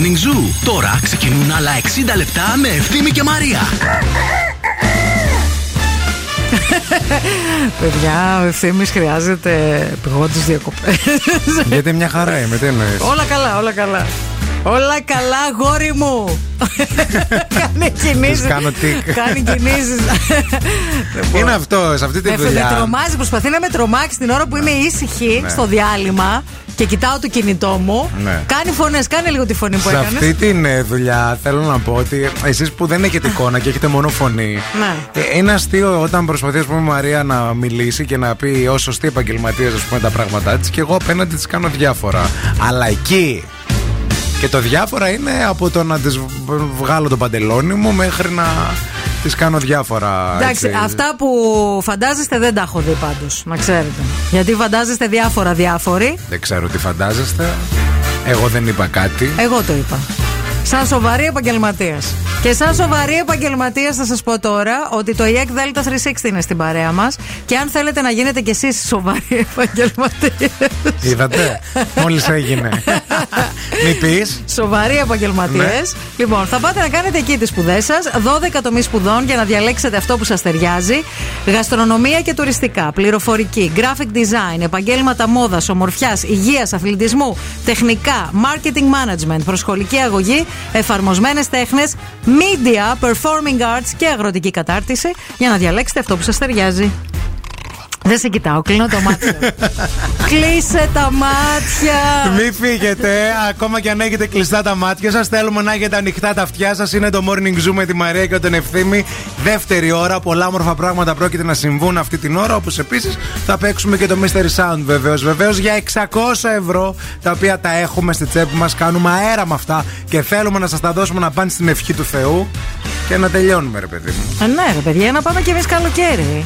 Morning Zoo. Τώρα ξεκινούν άλλα 60 λεπτά με Ευθύμη και Μαρία. Παιδιά, ο ευθύνη χρειάζεται πηγόντω διακοπές. Γιατί μια χαρά είμαι, τι εννοείς; όλα καλά, όλα καλά. Όλα καλά, γόρι μου. Κάνει κινήσεις. Της κάνω τικ. Κάνει κινήσεις. Είναι αυτό, σε αυτή τη Με, με δουλειά. τρομάζει, προσπαθεί να με τρομάξει την ώρα που είμαι ήσυχη Ναι. στο διάλειμμα και κοιτάω το κινητό μου. Ναι. Κάνει φωνές, κάνε λίγο τη φωνή που Σε έκανες. αυτή την ε, δουλειά θέλω να πω ότι εσείς που δεν έχετε εικόνα και έχετε μόνο φωνή. Ναι. ε, Είναι αστείο όταν προσπαθεί, ας πούμε, η Μαρία να μιλήσει και να πει ω σωστή επαγγελματία, ας πούμε, τα πράγματά της και εγώ απέναντι της κάνω διάφορα. Αλλά εκεί. Και το διάφορα είναι από το να της βγάλω το παντελόνι μου μέχρι να τη κάνω διάφορα. Εντάξει, έτσι. αυτά που φαντάζεστε δεν τα έχω δει πάντως, να ξέρετε. Γιατί φαντάζεστε διάφορα διάφοροι. Δεν ξέρω τι φαντάζεστε. Εγώ δεν είπα κάτι. Εγώ το είπα. Σαν σοβαρή επαγγελματίας. Και σαν σοβαρή επαγγελματίας θα σας πω τώρα ότι το EEC Delta 360 είναι στην παρέα μας. Και αν θέλετε να γίνετε κι εσείς σοβαροί επαγγελματίε. Είδατε. Μόλις έγινε. Μη πεις. Σοβαροί επαγγελματίε. Ναι. Λοιπόν, θα πάτε να κάνετε εκεί τις σπουδές σας. 12 τομείς σπουδών για να διαλέξετε αυτό που σας ταιριάζει. Γαστρονομία και τουριστικά. Πληροφορική. Graphic design. Επαγγέλματα μόδας, ομορφιάς, υγείας, αθλητισμού. Τεχνικά. Marketing management. Προσχολική αγωγή. Εφαρμοσμένες τέχνες. Media. Performing arts και αγροτική κατάρτιση. Για να διαλέξετε αυτό που σας ταιριάζει. Δεν σε κοιτάω, κλείνω το μάτι. Κλείσε τα μάτια. Μην φύγετε, ακόμα και αν έχετε κλειστά τα μάτια σας. Θέλουμε να έχετε ανοιχτά τα αυτιά σας. Είναι το morning zoo με τη Μαρία και τον Ευθύμη. Δεύτερη ώρα. Πολλά όμορφα πράγματα πρόκειται να συμβούν αυτή την ώρα. Όπως επίσης θα παίξουμε και το Mystery Sound βεβαίως. Βεβαίως για 600 ευρώ τα οποία τα έχουμε στη τσέπη μας. Κάνουμε αέρα με αυτά και θέλουμε να σας τα δώσουμε να πάνε στην ευχή του Θεού και να τελειώνουμε, ρε παιδί μου. Ε, ναι, ρε παιδιά, να πάμε κι εμείς καλοκαίρι.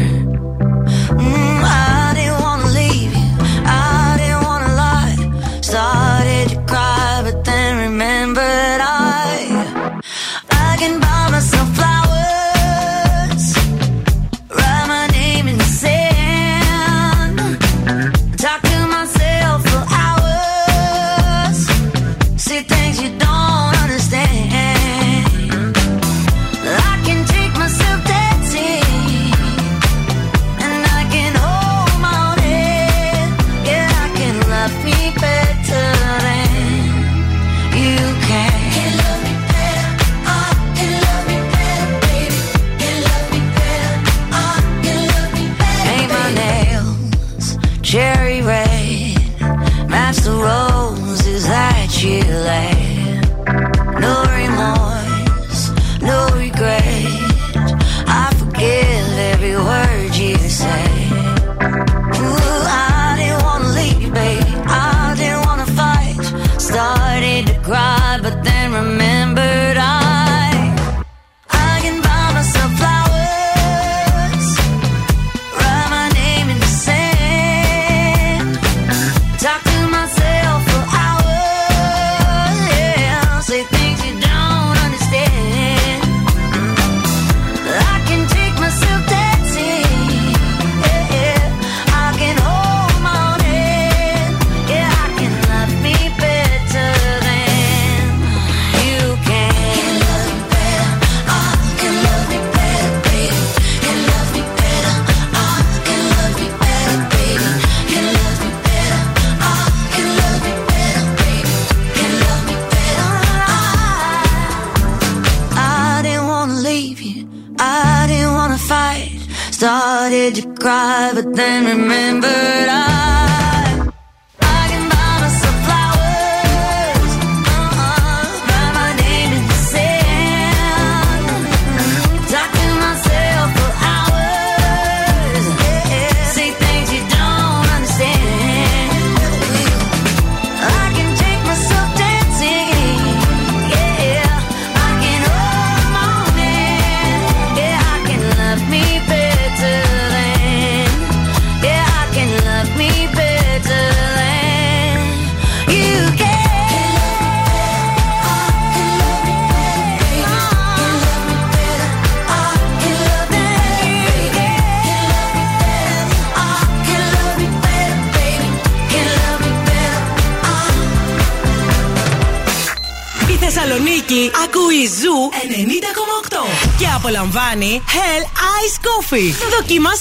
Coffee. must.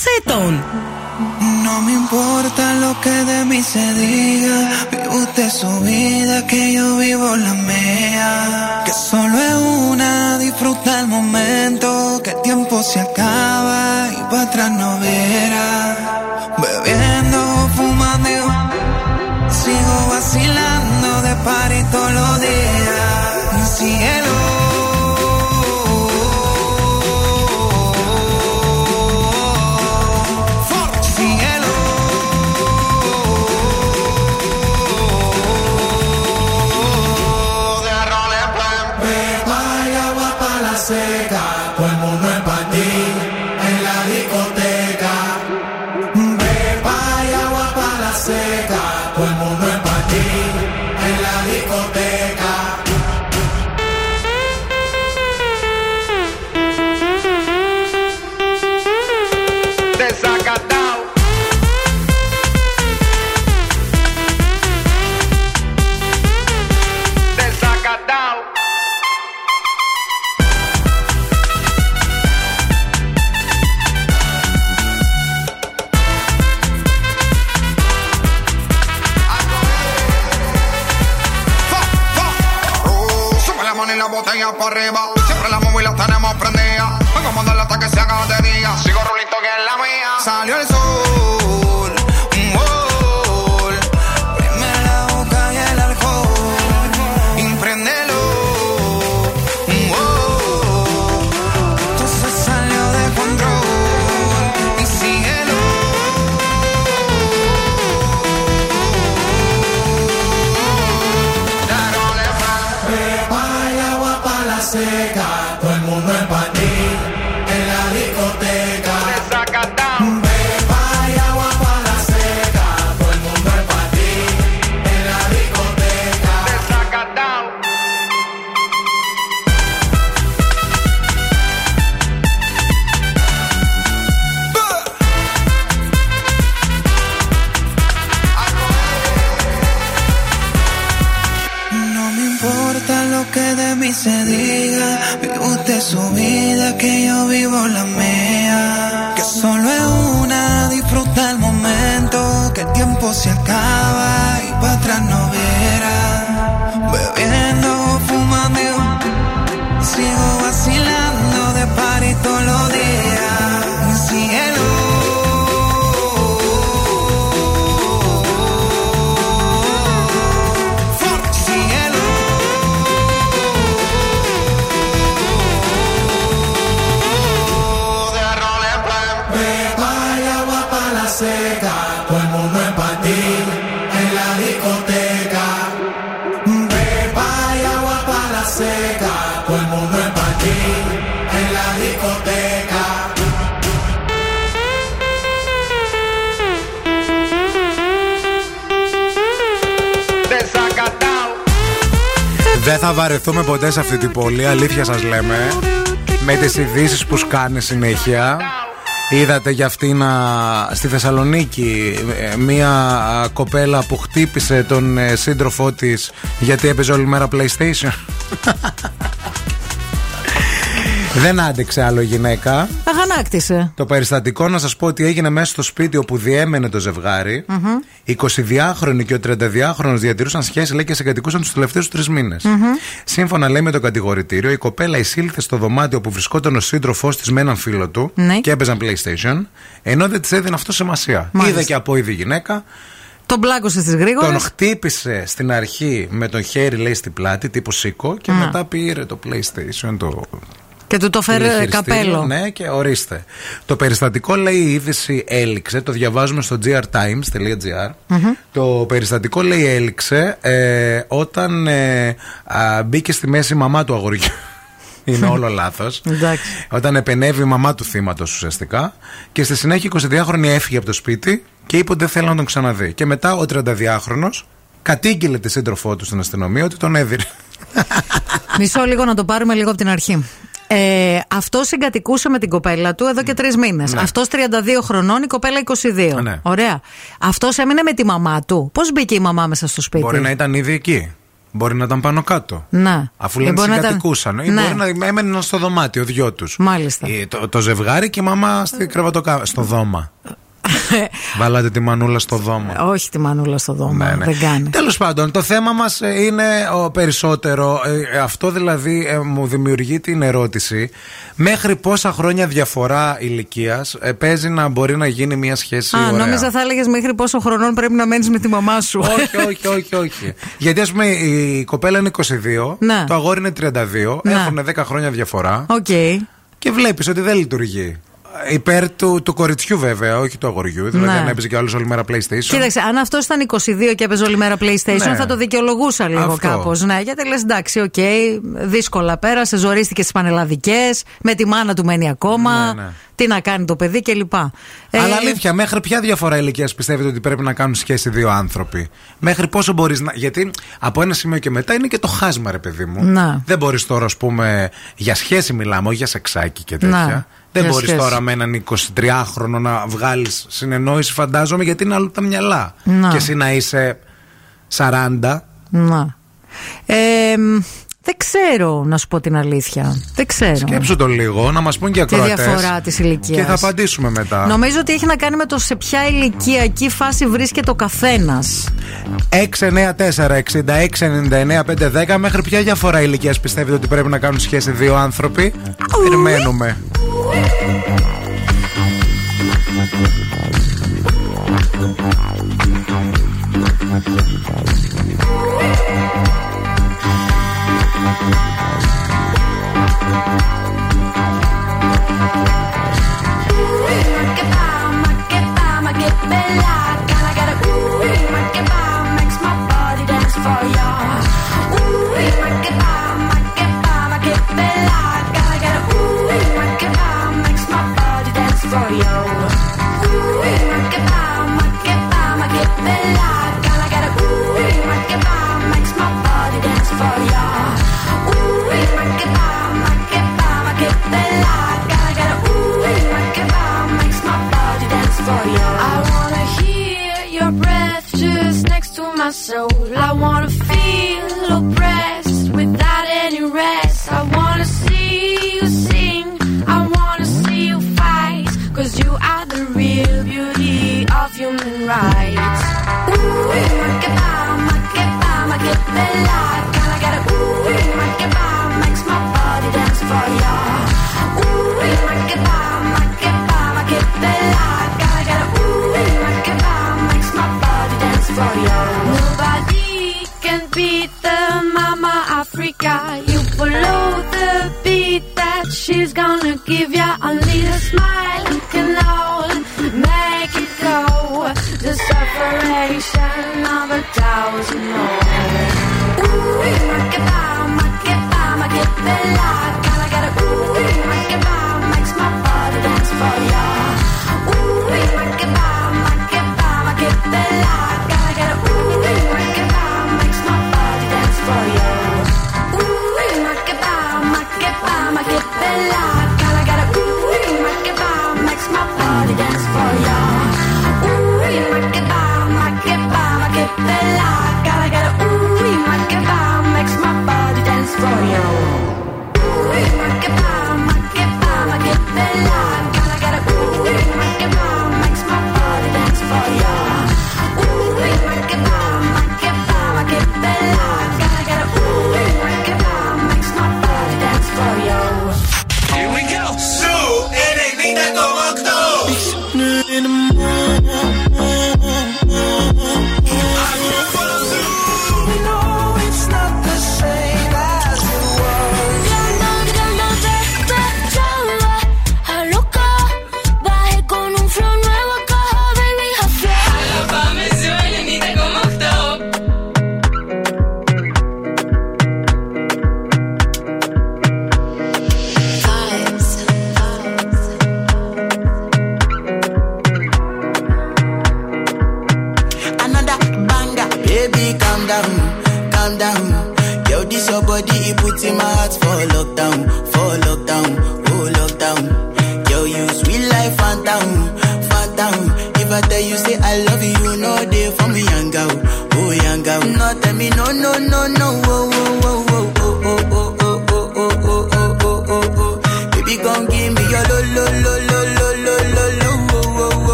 Βαρεθούμε ποτέ σε αυτή την πόλη, αλήθεια σας λέμε. Με τις ειδήσεις που σκάνε συνέχεια. Είδατε για αυτήν α, στη Θεσσαλονίκη ε, μία α, κοπέλα που χτύπησε τον ε, σύντροφό της γιατί έπαιζε όλη μέρα PlayStation. Δεν άντεξε άλλο η γυναίκα. Αγανάκτησε. Το περιστατικό να σας πω ότι έγινε μέσα στο σπίτι όπου διέμενε το ζευγάρι. 22χρονοι και ο 32χρονο διατηρούσαν σχέση λέει και συγκατοικούσαν τους τελευταίους τρεις μήνες. Σύμφωνα λέει με το κατηγορητήριο, η κοπέλα εισήλθε στο δωμάτιο που βρισκόταν ο σύντροφός της με έναν φίλο του Ναι. και έπαιζαν PlayStation, ενώ δεν της έδινε αυτό σημασία. Μάλιστα. Είδε και από είδη γυναίκα, Τον πλάκωσε στις γρήγορες. τον χτύπησε στην αρχή με τον χέρι, λέει, στην πλάτη, τύπου σίκο, και Α. μετά πήρε το PlayStation, το Και του το φέρε Τηλεχειριστήριο, καπέλο. Ναι, και ορίστε. Το περιστατικό λέει η είδηση έληξε. Το διαβάζουμε στο grtimes.gr. Το περιστατικό λέει έληξε ε, όταν ε, α, μπήκε στη μέση η μαμά του αγοριού. Είναι όλο λάθος. Εντάξει. Όταν επενεύει η μαμά του θύματος ουσιαστικά. Και στη συνέχεια 22χρονη έφυγε από το σπίτι και είπε ότι δεν θέλει να τον ξαναδεί. Και μετά ο 32χρονο κατήγγειλε τη σύντροφό του στην αστυνομία ότι τον έδιρε. Μισό λίγο να το πάρουμε λίγο από την αρχή. Ε, αυτός συγκατοικούσε με την κοπέλα του εδώ και τρεις μήνες. Ναι. Αυτός 32 χρονών, η κοπέλα 22. Ναι. Ωραία. Αυτός έμεινε με τη μαμά του. Πώς μπήκε η μαμά μέσα στο σπίτι; Μπορεί να ήταν ήδη εκεί. Μπορεί να ήταν πάνω κάτω. Να. Αφού Ε, λένε μπορεί να ήταν- συγκατοικούσαν. Ή Ναι. μπορεί να έμεναν στο δωμάτιο, δυο τους. Μάλιστα. Το, το ζευγάρι και η μαμά στη κρεβατοκά... στο δώμα. Βάλατε τη μανούλα στο δώμα. Όχι τη μανούλα στο δώμα. Ναι, ναι. Δεν κάνει. Τέλος πάντων, το θέμα μας είναι ο περισσότερο. ε, αυτό δηλαδή ε, μου δημιουργεί την ερώτηση. Μέχρι πόσα χρόνια διαφορά ηλικίας παίζει να μπορεί να γίνει μια σχέση. Α, ωραία; νόμιζα θα έλεγες μέχρι πόσο χρονών πρέπει να μένεις με τη μαμά σου. όχι, όχι, όχι, όχι. Γιατί ας πούμε η κοπέλα είναι 22, Ναι. το αγόρι είναι 32, Ναι. έχουν 10 χρόνια διαφορά Οκ. και βλέπεις ότι δεν λειτουργεί. Υπέρ του, του κοριτσιού βέβαια, όχι του αγοριού. Δηλαδή Ναι. αν έπαιζε κι άλλος όλη μέρα PlayStation. Κοίταξε, αν αυτός ήταν 22 και έπαιζε όλη μέρα PlayStation, Ναι. θα το δικαιολογούσα λίγο Αυτό. κάπως. Ναι, γιατί λες εντάξει, οκ, δύσκολα πέρασε, ζορίστηκες στις πανελλαδικές, με τη μάνα του μένει ακόμα. Ναι, ναι. Τι να κάνει το παιδί κλπ. Ε, Αλλά αλήθεια, μέχρι ποια διαφορά ηλικίας πιστεύετε ότι πρέπει να κάνουν σχέση δύο άνθρωποι; Μέχρι πόσο μπορείς να. Γιατί από ένα σημείο και μετά είναι και το χάσμα, ρε παιδί μου. Να. Δεν μπορείς τώρα, ας πούμε, για σχέση μιλάμε, όχι για σεξάκι και τέτοια. Να. Δεν Για μπορείς σχέση; τώρα με έναν 23χρονο να βγάλεις συνεννόηση, φαντάζομαι, γιατί είναι άλλο τα μυαλά. Να. Και εσύ να είσαι 40. Να. Ε, μ, δεν ξέρω, να σου πω την αλήθεια. Δεν ξέρω. Σκέψου το λίγο, να μας πούν και Τη ακροατές διαφορά της ηλικίας. Και θα απαντήσουμε μετά. Νομίζω ότι έχει να κάνει με το σε ποια ηλικιακή φάση βρίσκεται ο καθένας. 694-6699-510 Μέχρι ποια διαφορά ηλικίας πιστεύετε ότι πρέπει να κάνουν σχέση δύο άνθρωποι; Περιμένουμε Thank soul. I wanna feel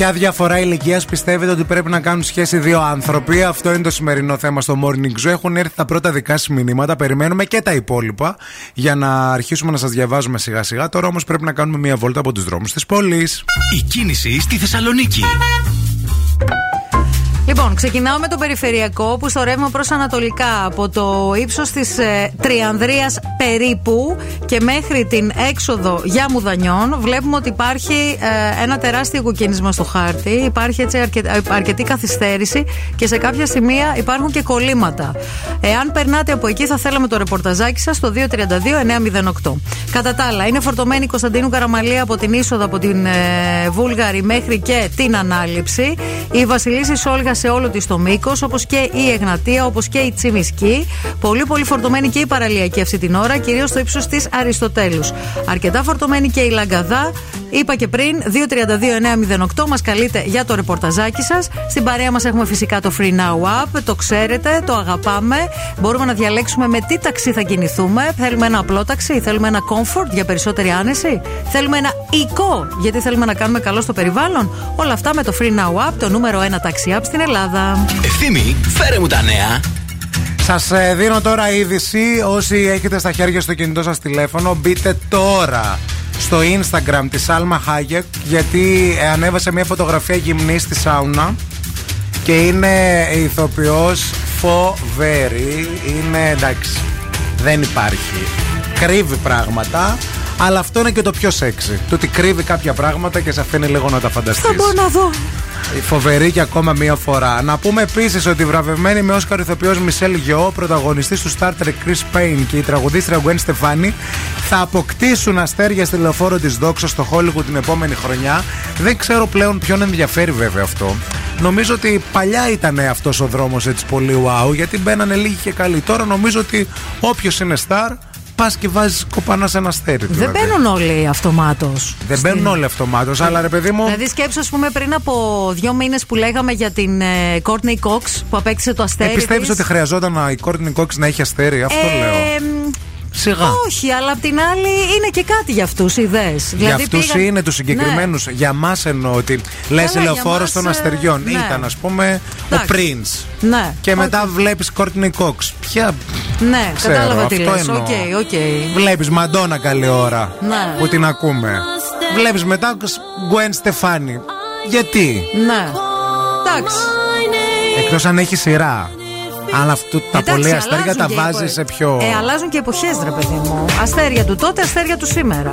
ποια διαφορά ηλικίας πιστεύετε ότι πρέπει να κάνουν σχέση δύο άνθρωποι; Αυτό είναι το σημερινό θέμα στο Morning Zoo. Έχουν έρθει τα πρώτα δικά σας μηνύματα. Περιμένουμε και τα υπόλοιπα για να αρχίσουμε να σας διαβάζουμε σιγά σιγά. Τώρα όμως πρέπει να κάνουμε μια βόλτα από τους δρόμους της πόλης. Η κίνηση στη Θεσσαλονίκη. Λοιπόν, ξεκινάω με το περιφερειακό που στο ρεύμα προς Ανατολικά από το ύψος της ε, Τριανδρίας περίπου και μέχρι την έξοδο για Μουδανιών βλέπουμε ότι υπάρχει ε, ένα τεράστιο κοκκίνισμα στο χάρτη. Υπάρχει έτσι αρκε, αρκετή καθυστέρηση και σε κάποια σημεία υπάρχουν και κολλήματα. Εάν περνάτε από εκεί, θα θέλαμε το ρεπορταζάκι σας στο 232-908. Κατά τα άλλα, είναι φορτωμένη η Κωνσταντίνου Καραμαλία από την είσοδο από την ε, Βούλγαρη μέχρι και την ανάληψη. Η Βασιλίση Σόλγα σε όλο της το μήκος, όπως και η Εγνατία, όπως και η Τσιμισκή. Πολύ, πολύ φορτωμένη και η παραλιακή αυτή την ώρα, κυρίως στο ύψος της Αριστοτέλους. Αρκετά φορτωμένη και η Λαγκαδά. Είπα και πριν, 232-908 μας καλείτε για το ρεπορταζάκι σας. Στην παρέα μας έχουμε φυσικά το Free Now App. Το ξέρετε, το αγαπάμε. Μπορούμε να διαλέξουμε με τι ταξί θα κινηθούμε. Θέλουμε ένα απλό ταξί, θέλουμε ένα comfort για περισσότερη άνεση. Θέλουμε ένα οικό, γιατί θέλουμε να κάνουμε καλό στο περιβάλλον. Όλα αυτά με το Free Now App, το νούμερο 1 ταξί app στην Ελλάδα. Ελλάδα. Φέρε μου τα νέα. Σας ε, δίνω τώρα είδηση. Όσοι έχετε στα χέρια στο κινητό σας τηλέφωνο, μπείτε τώρα στο Instagram της άλμα γιατί ε, ανέβασε μια φωτογραφία γυμνής στη σάουνα και είναι ηθοποιός φοβερή. Είναι εντάξει, δεν υπάρχει. Κρύβει πράγματα. Αλλά αυτό είναι και το πιο σεξι. Το ότι κρύβει κάποια πράγματα και σε αφήνει λίγο να τα φανταστείς. Θα μπορώ να δω. Φοβερή και ακόμα μία φορά. Να πούμε επίσης ότι η βραβευμένη με Όσκαρ ηθοποιός Μισελ Γεώ, πρωταγωνιστής του Star Trek Chris Payne και η τραγουδίστρια Gwen Stefani θα αποκτήσουν αστέρια στη λεωφόρο της Δόξα στο Hollywood την επόμενη χρονιά. Δεν ξέρω πλέον ποιον ενδιαφέρει βέβαια αυτό. Νομίζω ότι παλιά ήταν αυτός ο δρόμος έτσι πολύ wow, γιατί μπαίνανε λίγοι και καλοί. Τώρα νομίζω ότι όποιος είναι star, πας και βάζεις κοπανάς σε ένα αστέρι. Δεν δηλαδή. μπαίνουν όλοι αυτομάτως. Δεν μπαίνουν όλοι αυτομάτως, αλλά ρε παιδί μου. Δηλαδή, σκέψω, ας πούμε, πριν από δύο μήνες που λέγαμε για την ε, Courtney Cox που απέκτησε το αστέρι. Ε, πιστεύεις της. ότι χρειαζόταν η Courtney Cox να έχει αστέρι, αυτό Ε, λέω. Μ, Σιγά. Όχι, αλλά απ' την άλλη είναι και κάτι για αυτούς ιδέες. Για αυτούς είναι τους συγκεκριμένους. Για μας εννοώ ότι λες Ναι. Καλά, για λεωφόρο μας, των ε, αστεριών. ναι. Ήταν, ας πούμε, Εντάξει. ο Prince. Ναι. Και μετά βλέπεις Courtney Cox. Ποια. Ναι, Ξέρω, κατάλαβα τι αυτό λες. εννοώ. Οκ, οκ. Βλέπεις Μαντόνα καλή ώρα. Ναι. Που την ακούμε. Βλέπεις μετά Gwen Stefani. Γιατί; Ναι. Εντάξει. Εκτός αν έχει σειρά. Αλλά αυτού τα Εντάξει, πολλή αστέρια τα αλλάζουν και οι βάζεις επο- σε πιο. Ε, αλλάζουν και εποχές, ρε παιδί μου. Αστέρια του τότε, αστέρια του σήμερα.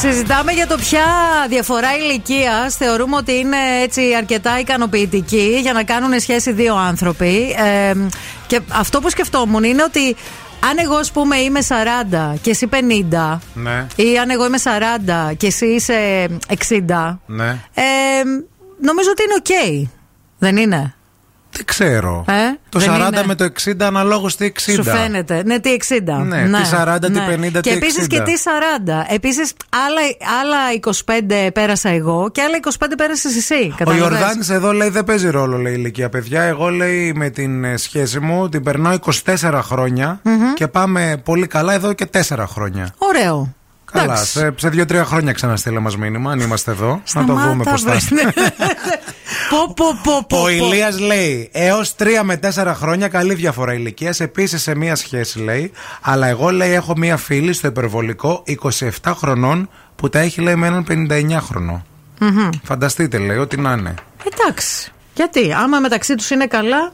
Συζητάμε για το ποια διαφορά ηλικίας θεωρούμε ότι είναι έτσι αρκετά ικανοποιητική για να κάνουν σχέση δύο άνθρωποι. Ε, και αυτό που σκεφτόμουν είναι ότι αν εγώ, ας πούμε, είμαι 40 και εσύ 50, Ναι, ή αν εγώ είμαι 40 και εσύ είσαι 60, ναι. ε, νομίζω ότι είναι οκ. Δεν είναι; Δεν ξέρω. Ε, Το δεν 40 είναι. με το 60 αναλόγως τι 60. Σου φαίνεται. Ναι, τι 60. Ναι, τι 40, τι 50, Και τι επίσης 60. και τι 40. Επίσης, άλλα, άλλα 25 πέρασα εγώ και άλλα 25 πέρασες εσύ. Ο Καταλαβες; Ιορδάνης εδώ λέει δεν παίζει ρόλο λέει η ηλικία παιδιά. Εγώ λέει με την ε, σχέση μου την περνάω 24 χρονια Μμμ. και πάμε πολύ καλά εδώ και 4 χρόνια. Ωραίο. Καλά, Εντάξει. σε, σε 2-3 χρόνια ξαναστείλε μας μήνυμα, αν είμαστε εδώ. να το Σταμάτα, δούμε πώς θα βρε. είστε. Πω, πω, πω, πω, Ο πω. Ηλίας λέει έως 3 με 4 χρόνια καλή διαφορά ηλικίας. Επίσης σε μία σχέση λέει. Αλλά εγώ λέει έχω μία φίλη στο υπερβολικό 27 χρονών που τα έχει λέει με έναν 59 χρονο. Μμμ. Φανταστείτε λέει ό,τι να είναι. Εντάξει. Γιατί, άμα μεταξύ τους είναι καλά.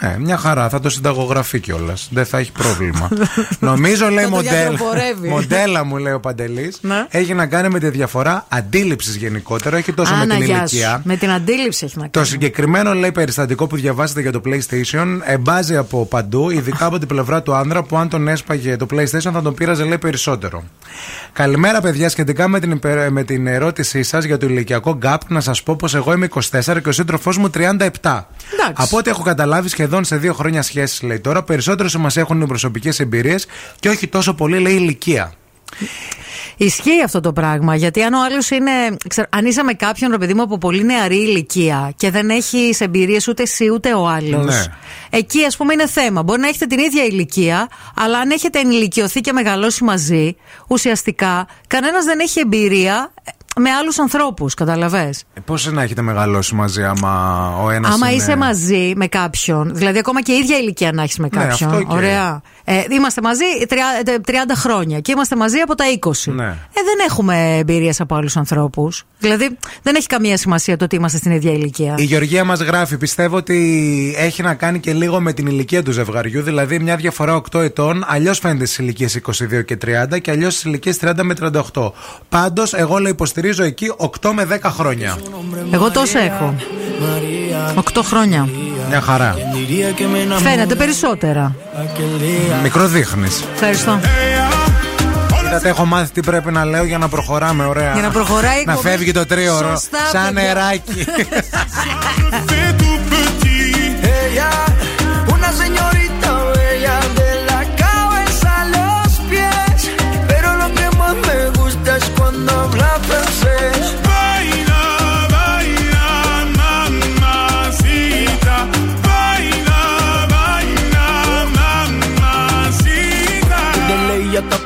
Ε, μια χαρά, θα το συνταγογραφεί κιόλας. Δεν θα έχει πρόβλημα. Νομίζω λέει Θα το μοντέλα, γιατροπορεύει. μοντέλα μου, λέει ο Παντελής, Ναι. έχει να κάνει με τη διαφορά αντίληψης γενικότερα, όχι τόσο με Άνα, την γεια σου. ηλικία. Με την αντίληψη έχει να κάνει. Το συγκεκριμένο λέει περιστατικό που διαβάσετε για το PlayStation εμπάζει από παντού, ειδικά από την πλευρά του άνδρα που αν τον έσπαγε το PlayStation θα τον πείραζε λέει περισσότερο. Καλημέρα παιδιά, σχετικά με την, υπε- με την ερώτησή σας για το ηλικιακό gap, να σας πω πως εγώ είμαι 24 και ο σύντροφός μου 37. Από ό,τι έχω καταλάβει, σχεδόν σε δύο χρόνια σχέση λέει τώρα, περισσότερο μας έχουν οι προσωπικές εμπειρίες και όχι τόσο πολύ λέει ηλικία. Ισχύει αυτό το πράγμα. Γιατί αν ο άλλος είναι. Ξέρω, αν είσαι με κάποιον ρε παιδί μου από πολύ νεαρή ηλικία και δεν έχεις εμπειρίες ούτε εσύ ούτε ο άλλος. Ναι. Εκεί ας πούμε είναι θέμα. Μπορεί να έχετε την ίδια ηλικία, αλλά αν έχετε ενηλικιωθεί και μεγαλώσει μαζί, ουσιαστικά κανένας δεν έχει εμπειρία με άλλους ανθρώπους. Καταλαβέ. Πώς να έχετε μεγαλώσει μαζί, άμα ο ένας. Άμα είναι... είσαι μαζί με κάποιον, δηλαδή ακόμα και ίδια ηλικία να έχεις με Ναι, κάποιον. αυτό και- Ωραία. Ε, είμαστε μαζί 30, 30 χρόνια και είμαστε μαζί από τα 20. Ναι. Ε, δεν έχουμε εμπειρίες από άλλους ανθρώπους. Δηλαδή δεν έχει καμία σημασία το ότι είμαστε στην ίδια ηλικία. Η Γεωργία μας γράφει: Πιστεύω ότι έχει να κάνει και λίγο με την ηλικία του ζευγαριού. Δηλαδή, μια διαφορά 8 ετών, αλλιώς φαίνεται στις ηλικίες 22 και 30 και αλλιώς στις ηλικίες 30 με 38. Πάντως, εγώ λέει υποστηρίζω εκεί 8 με 10 χρόνια. Εγώ τόσο έχω. 8 χρόνια. Μια χαρά. Φαίνεται περισσότερα. Μικρό δείχνει. Ευχαριστώ. Είδατε, έχω μάθει τι πρέπει να λέω για να προχωράμε, ωραία. Για να προχωράει η Να εκπομπή. φεύγει το τρίωρο. Σωστά, Σαν παιδιά. νεράκι.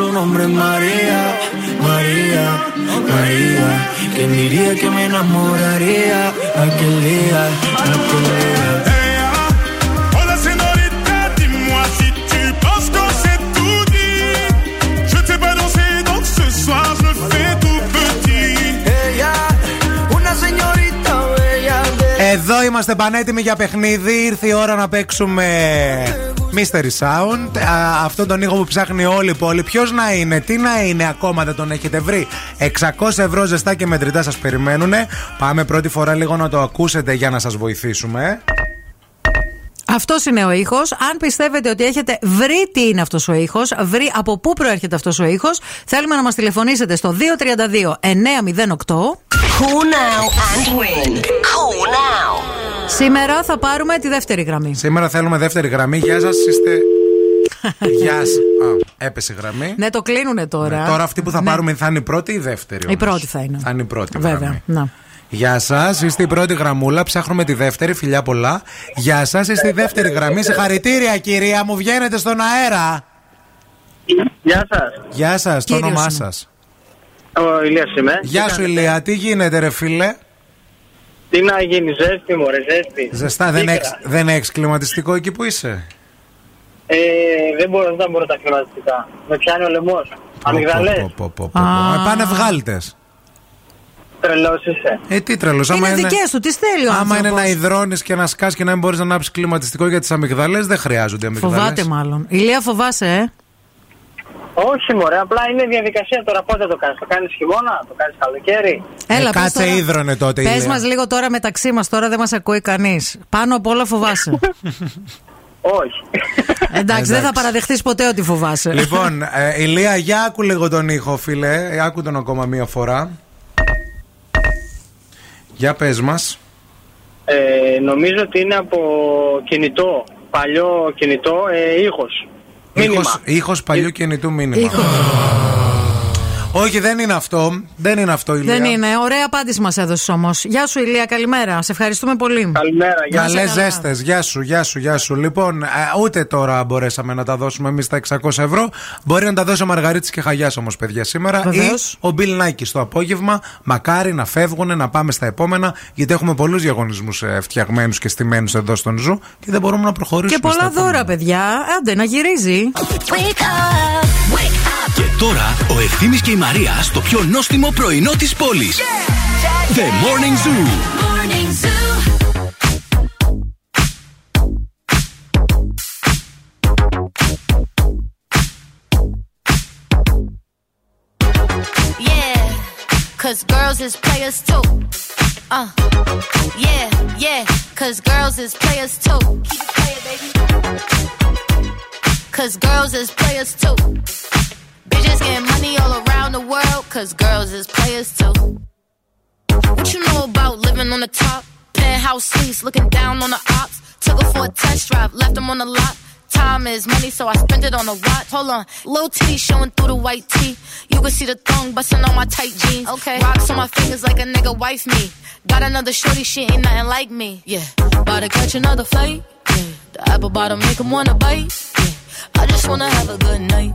Su nombre es María, María, María. ¿Quién diría que me enamoraría aquel día, aquel día? Oh la señorita, dis-moi si tu penses qu'on s'est tout dit. Je ne sais pas danser, donc ce soir je me fais tout petit. Ella, una señorita bella de Εδώ είμαστε πανέτοιμοι για παιχνίδι. Ήρθε η ώρα να παίξουμε Mystery Sound. Α, αυτόν τον ήχο που ψάχνει όλη η πόλη. Ποιος να είναι, τι να είναι, ακόμα δεν τον έχετε βρει. 600 ευρώ ζεστά και μετρητά σας περιμένουν. Πάμε πρώτη φορά λίγο να το ακούσετε για να σας βοηθήσουμε. Αυτός είναι ο ήχος. Αν πιστεύετε ότι έχετε βρει τι είναι αυτός ο ήχος, βρει από πού προέρχεται αυτός ο ήχος, θέλουμε να μας τηλεφωνήσετε στο 232 908. Call now and win. Call now. Σήμερα θα πάρουμε τη δεύτερη γραμμή. Σήμερα θέλουμε δεύτερη γραμμή. Γεια σας, είστε. Γεια σας. Έπεσε η γραμμή. Ναι, το κλείνουνε τώρα. Ναι, τώρα αυτή που θα Ναι. πάρουμε θα είναι η πρώτη ή η δεύτερη. Η όμως; πρώτη θα είναι. Θα είναι η πρώτη Βέβαια. γραμμή. Να. Γεια σας, είστε η πρώτη γραμμούλα. Ψάχνουμε τη δεύτερη, φιλιά πολλά. Γεια σας, είστε η δεύτερη γραμμή. Συγχαρητήρια, κυρία μου, βγαίνετε στον αέρα. Γεια σας. Γεια σας, το Κύριος όνομά είμαι. σας. Ο Ηλίας είμαι. Γεια Τι σου, κάνετε; Ηλία, τι γίνεται, ρε φίλε; Τι να γίνει, ζέστη μωρέ, ζέστη. Ζεστά, δεν Πίκρα. έχεις, δεν έχεις κλιματιστικό εκεί που είσαι; Ε, δεν μπορώ, δεν μπορώ τα κλιματιστικά. Με πιάνει ο λαιμός. Αμυγδαλές. Πω, πω, πω, πω. Ε, Πάνε βγάλτες. Τρελός είσαι. Ε, τι τρελό. Είναι δικές του, τι θέλει ο Άμα είναι άνθρωπος. να υδρώνεις και να σκάσει και να μην μπορείς να ανάψεις κλιματιστικό για τις αμυγδαλές, δεν χρειάζονται αμυγδαλές. Φοβάται μάλλον. Ηλία φοβάσαι, ε; Όχι μωρέ, απλά είναι διαδικασία τώρα πότε το κάνεις. Το κάνεις χειμώνα, το κάνεις καλοκαίρι; Έλα, πες Ε, κάτσε τώρα. ίδρωνε τότε. Πες Ηλία. μας λίγο τώρα μεταξύ μας, τώρα δεν μας ακούει κανείς. Πάνω απ' όλα φοβάσαι. Όχι. Εντάξει, δεν θα παραδεχτείς ποτέ ότι φοβάσαι. Λοιπόν, ε, Ηλία, για άκου λίγο τον ήχο, φίλε. Ε, Άκου τον ακόμα μία φορά. Για πες μας. Ε, νομίζω ότι είναι από κινητό, παλιό κινητό, ε, ήχος. Μήνυμα. Ήχος, ήχος παλιού κινητού μήνυμα. Όχι, δεν είναι αυτό. Δεν είναι αυτό, Ηλία. Δεν είναι. Ωραία απάντηση μας έδωσες όμως. Γεια σου, Ηλία, καλημέρα. Σε ευχαριστούμε πολύ. Καλημέρα, Καλές ζέστες, γεια σου, γεια σου, γεια σου. Λοιπόν, ε, ούτε τώρα μπορέσαμε να τα δώσουμε εμείς τα 600 ευρώ. Μπορεί να τα δώσει ο Μαργαρίτης και Χαγιάς όμως, παιδιά, σήμερα. Βεβαίως. Ή ο Μπιλ Νάικης το απόγευμα. Μακάρι να φεύγουν, να πάμε στα επόμενα. Γιατί έχουμε πολλούς διαγωνισμούς φτιαγμένους και στημένους εδώ στον Zoo και δεν μπορούμε να προχωρήσουμε. Και πολλά στα επόμενα. δώρα, παιδιά. Άντε, να γυρίζει. Και τώρα ο Ευθύμη και η Μαρία στο πιο νόστιμο πρωινό τη πόλη. The Morning Zoo. Yeah, cause girls is players too. Uh, yeah, yeah, cause girls is players too. Keep it playing, baby. Cause girls is players too. Bitches getting money all around the world, cause girls is players too. What you know about living on the top? Penthouse suites, looking down on the ops. Took her for a test drive, left them on the lot. Time is money, so I spend it on a watch. Hold on, little titty showing through the white tee. You can see the thong busting on my tight jeans. Okay, rocks on my fingers like a nigga wife me. Got another shorty, she ain't nothing like me. Yeah, about to catch another flight. Yeah, the apple bottom make 'em wanna bite. Yeah, I just wanna have a good night.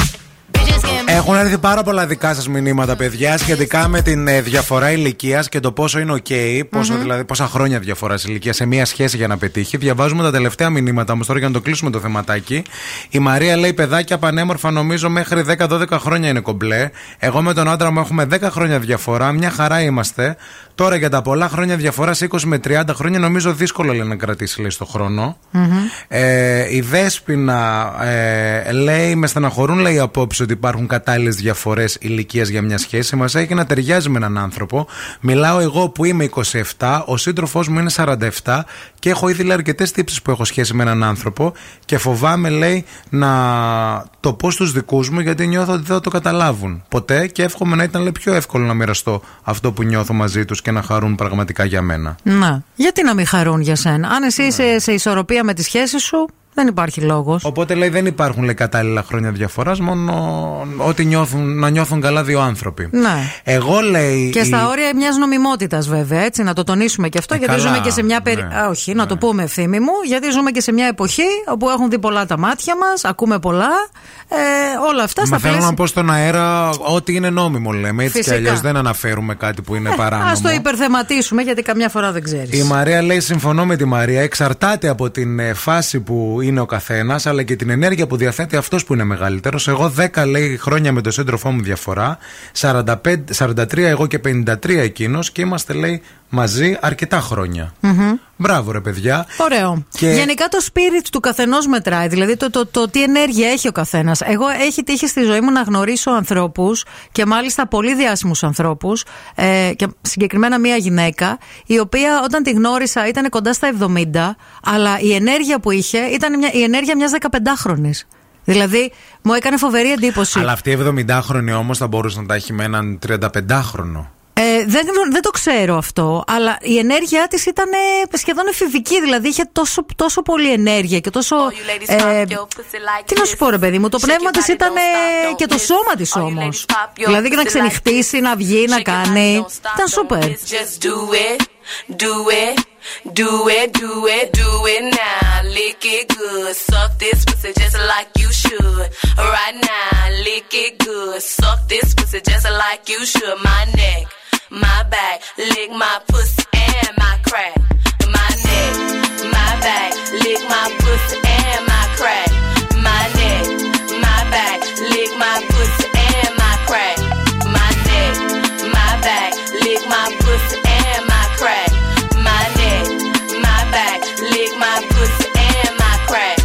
Bitches getting Έχουν έρθει πάρα πολλά δικά σας μηνύματα, παιδιά, σχετικά με την ε, διαφορά ηλικίας και το πόσο είναι OK, πόσο, δηλαδή, πόσα χρόνια διαφοράς ηλικίας σε μία σχέση για να πετύχει. Διαβάζουμε τα τελευταία μηνύματα όμως τώρα για να το κλείσουμε το θεματάκι. Η Μαρία λέει: Παιδάκια πανέμορφα, νομίζω μέχρι 10-12 χρόνια είναι κομπλέ. Εγώ με τον άντρα μου έχουμε 10 χρόνια διαφορά, μια χαρά είμαστε. Τώρα για τα πολλά χρόνια διαφοράς, 20 με 30 χρόνια, νομίζω δύσκολο λέει να κρατήσει λέει, στο χρόνο. Ε, η Δέσποινα ε, λέει: Με στεναχωρούν λέει απόψε ότι υπάρχουν κατάλληλες διαφορές ηλικίας για μια σχέση. Μας έχει να ταιριάζει με έναν άνθρωπο. Μιλάω εγώ που είμαι 27, ο σύντροφός μου είναι 47 και έχω ήδη λέει αρκετές τύψεις που έχω σχέση με έναν άνθρωπο και φοβάμαι λέει να το πω στους δικούς μου γιατί νιώθω ότι δεν θα το καταλάβουν ποτέ και εύχομαι να ήταν λέει, πιο εύκολο να μοιραστώ αυτό που νιώθω μαζί τους και να χαρούν πραγματικά για μένα. Να. Γιατί να μην χαρούν για σένα; Αν εσύ είσαι σε ισορροπία με τη σχέση σου, δεν υπάρχει λόγος. Οπότε λέει δεν υπάρχουν λέει, κατάλληλα χρόνια διαφοράς, μόνο ότι νιώθουν, να νιώθουν καλά δύο άνθρωποι. Ναι. Εγώ λέει. Και η- στα όρια μιας νομιμότητας, βέβαια, έτσι, να το τονίσουμε και αυτό, Ε, γιατί καλά, ζούμε και σε μια. περι- ναι, Α, όχι, να το πούμε ευθύμη μου, γιατί ζούμε και σε μια εποχή όπου έχουν δει πολλά τα μάτια μας, ακούμε πολλά. Ε, όλα αυτά στα Μα θέλω πλαίσια. να πω στον αέρα ότι είναι νόμιμο, λέμε. Έτσι κι Φυσικά. αλλιώς δεν αναφέρουμε κάτι που είναι παράνομο. Α το υπερθεματίσουμε, γιατί καμιά φορά δεν ξέρεις. Η Μαρία λέει: Συμφωνώ με τη Μαρία. Εξαρτάται από την ε, φάση που είναι ο καθένας, αλλά και την ενέργεια που διαθέτει αυτός που είναι μεγαλύτερος. Εγώ 10 λέει χρόνια με τον σύντροφό μου διαφορά. 45, 43 εγώ και 53 εκείνος και είμαστε λέει μαζί αρκετά χρόνια. Μπράβο, ρε παιδιά. Ωραίο. Και- Γενικά το spirit του καθενός μετράει. Δηλαδή το, το, το, τι ενέργεια έχει ο καθένας. Εγώ έχει τύχει στη ζωή μου να γνωρίσω ανθρώπους και μάλιστα πολύ διάσημους ανθρώπους ε, και συγκεκριμένα μία γυναίκα η οποία όταν τη γνώρισα ήταν κοντά στα 70 αλλά η ενέργεια που είχε ήταν μια, η ενέργεια μιας 15χρονη. Δηλαδή μου έκανε φοβερή εντύπωση. Αλλά αυτή η 70χρονη όμως θα μπορούσε να τα έχει με έναν 35χρονο. Ε, δεν, δεν το ξέρω αυτό, αλλά η ενέργειά της ήταν ε, σχεδόν εφηβική. Δηλαδή είχε τόσο, τόσο πολύ ενέργεια και τόσο. ε, τι να σου πω, ρε παιδί μου, το πνεύμα της ήταν ε, και το σώμα της όμως. Δηλαδή και να ξενυχτήσει, να βγει, να κάνει. Ήταν σούπερ. Just do it, do it, do it, do it, do it now. Lick it good, suck this pussy just like you should. Right now, lick it good, suck this pussy just like you should. My neck, my back, lick my pussy and my crack. My neck, my back, lick my pussy and my crack. My neck, my back, lick my pussy and my crack. My neck, my back, lick my pussy and my crack. My neck, my back, lick my pussy and my crack.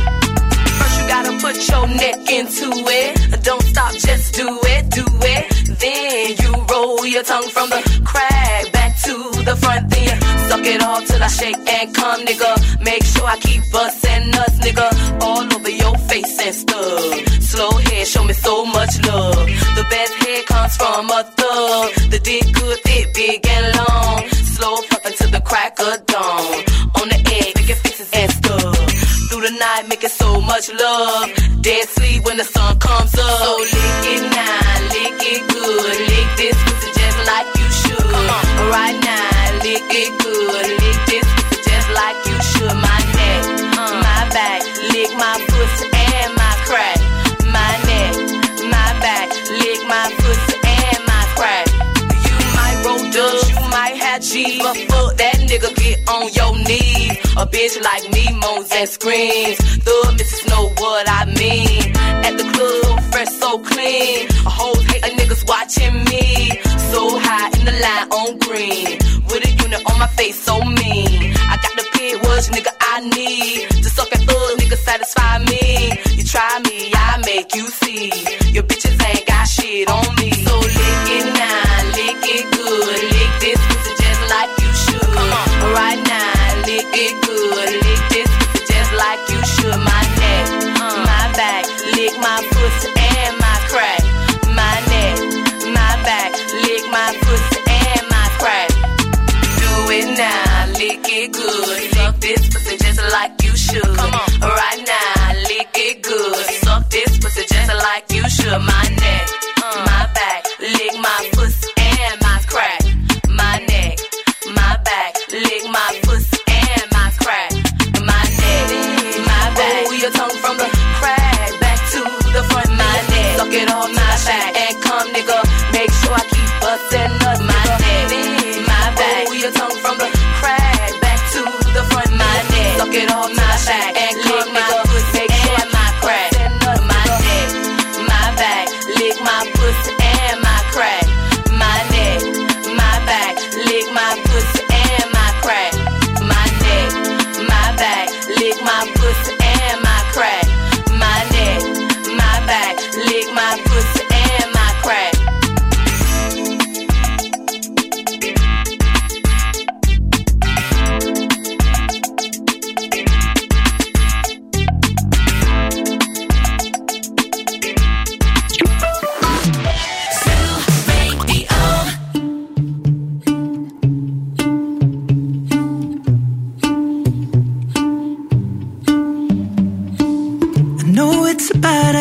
First you gotta put your neck into it. Don't stop, just do it, do it. Then you roll your tongue from the I shake and come, nigga. Make sure I keep busting us, nigga. All over your face and stuff. Slow head, show me so much love. The best head comes from a thug. The dick good, thick, big and long. Slow pumping to the crack of dawn. On the edge, making faces and stuff. Through the night, making so much love. Dead sleep when the sun comes up. So lick it now, lick it good. Lick this pussy just like you should. Right now, lick it but fuck that nigga, get on your knees. A bitch like me moans and screams. The missus know what I mean. At the club, fresh so clean. A whole hate of niggas watching me. So high in the line on green. With a unit on my face so mean. I got the pit was nigga I need to suck a thug nigga satisfy me. You try me, I make you see. Your bitches ain't got shit on me.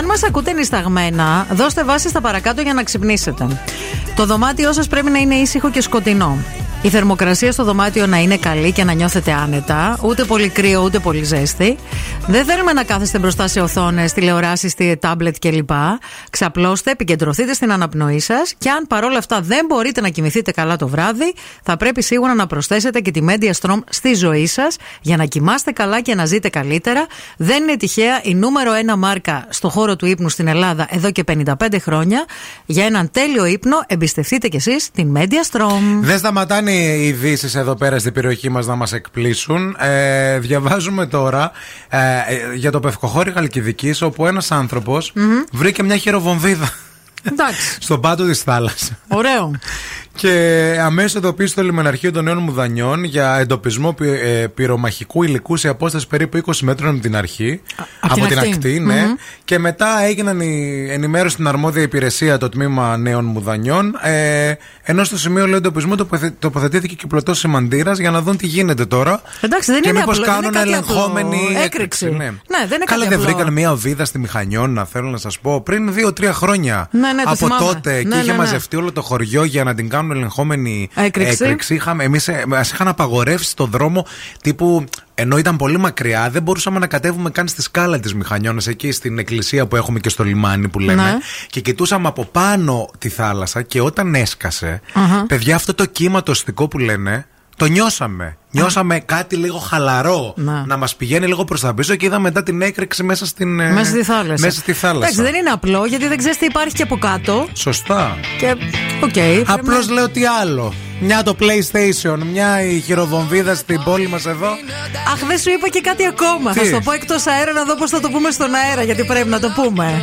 Αν μας ακούτε νησταγμένα, δώστε βάση στα παρακάτω για να ξυπνήσετε. Το δωμάτιό σας πρέπει να είναι ήσυχο και σκοτεινό. Η θερμοκρασία στο δωμάτιο να είναι καλή και να νιώθετε άνετα. Ούτε πολύ κρύο, ούτε πολύ ζέστη. Δεν θέλουμε να κάθεστε μπροστά σε οθόνες, τηλεοράσεις, τάμπλετ κλπ. Ξαπλώστε, επικεντρωθείτε στην αναπνοή σας και αν παρόλα αυτά δεν μπορείτε να κοιμηθείτε καλά το βράδυ, θα πρέπει σίγουρα να προσθέσετε και τη Media Strom στη ζωή σας για να κοιμάστε καλά και να ζείτε καλύτερα. Δεν είναι τυχαία η νούμερο ένα μάρκα στο χώρο του ύπνου στην Ελλάδα εδώ και 55 χρόνια. Για έναν τέλειο ύπνο, εμπιστευτείτε κι εσείς την Media Strom. Δεν σταματάνε οι ειδήσεις εδώ πέρα στην περιοχή μας να μας εκπλήσουν. Ε, διαβάζουμε τώρα ε, ε, για το πευκοχώρι Χαλκιδικής, όπου ένας άνθρωπος βρήκε μια χειροβομβίδα Εντάξει. στον πάτο της θάλασσας. Ωραίο. Και αμέσως ειδοποίησε το λιμεναρχείο των Νέων Μουδανιών για εντοπισμό πυ, ε, πυρομαχικού υλικού σε απόσταση περίπου 20 μέτρων από την αρχή. απ' την από την ακτή. ακτή, ναι. Μμμ. Και μετά έγιναν η ενημέρωση στην αρμόδια υπηρεσία το τμήμα Νέων Μουδανιών. Ε, ενώ στο σημείο λέω εντοπισμού τοποθε- τοποθετήθηκε και πλωτός σημαντήρα για να δουν τι γίνεται τώρα. Εντάξει, δεν και είναι μήπως απλό, δεν κάνουν είναι κάτι ελεγχόμενη απλό. έκρηξη. Έκρηξη. Ναι. Ναι, δεν είναι Καλά, κάτι δεν απλό. βρήκαν μια οβίδα στη Μηχανιώνα, θέλω να σας πω, πριν δύο-τρία χρόνια. Ναι, ναι, το από θυμάμαι. τότε Ναι, και ναι, είχε ναι. μαζευτεί όλο το χωριό για να την κάνουν ελεγχόμενη Έκρηξη. έκρηξη. Είχαμε, εμείς, ε, μας είχαν απαγορεύσει στον δρόμο τύπου ενώ ήταν πολύ μακριά, δεν μπορούσαμε να κατέβουμε καν στη σκάλα της Μηχανιώνας, εκεί στην εκκλησία που έχουμε και στο λιμάνι που λέμε. Ναι. Και κοιτούσαμε από πάνω τη θάλασσα και όταν έσκασε, Αχα. παιδιά, αυτό το κύμα το ωστικό που λένε, το νιώσαμε. Νιώσαμε κάτι λίγο χαλαρό Να. να μας πηγαίνει λίγο προς τα πίσω και είδα μετά την έκρηξη μέσα στην. ε, Μέσα στη θάλασσα. Μέσα στη θάλασσα. Εντάξει, δεν είναι απλό γιατί δεν ξέρεις τι υπάρχει και από κάτω. Σωστά. Και. Οκ. πρέπει Απλώς να- λέω τι άλλο. Μια το PlayStation, μια η χειροβομβίδα στην πόλη μας εδώ. Αχ, δεν σου είπα και κάτι ακόμα. Τι; Θα σου το πω εκτός αέρα να δω πώς θα το πούμε στον αέρα, γιατί πρέπει να το πούμε.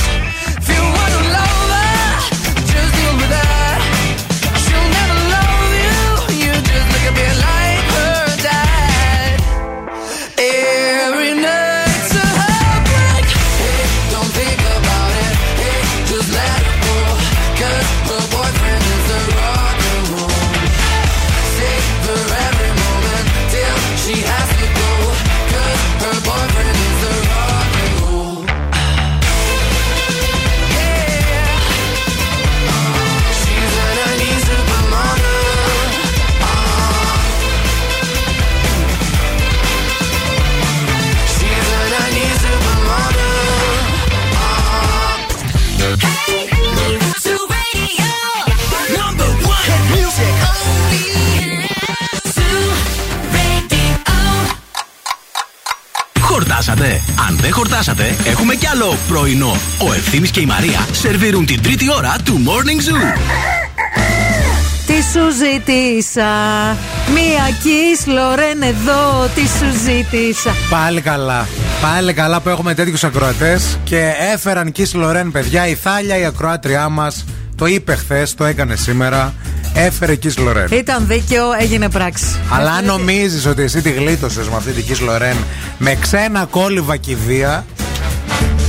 Αν δεν χορτάσατε, έχουμε κι άλλο πρωινό. Ο Ευθύμης και η Μαρία σερβίρουν την τρίτη ώρα του Morning Zoo. Τι σου ζήτησα; Μία Kiss Λορέν εδώ. Τι σου ζήτησα; Πάλι καλά. Πάλι καλά που έχουμε τέτοιους ακροατές και έφεραν Kiss Λορέν, παιδιά. Η Θάλια, η ακροάτριά μας, το είπε χθες, το έκανε σήμερα. Έφερε Kiss Λορέν. Ήταν δίκαιο, έγινε πράξη. Αλλά αν νομίζεις ότι εσύ τη γλίτωσες με αυτή τη Kiss Λορέν με ξένα κόλληβα κηδεία,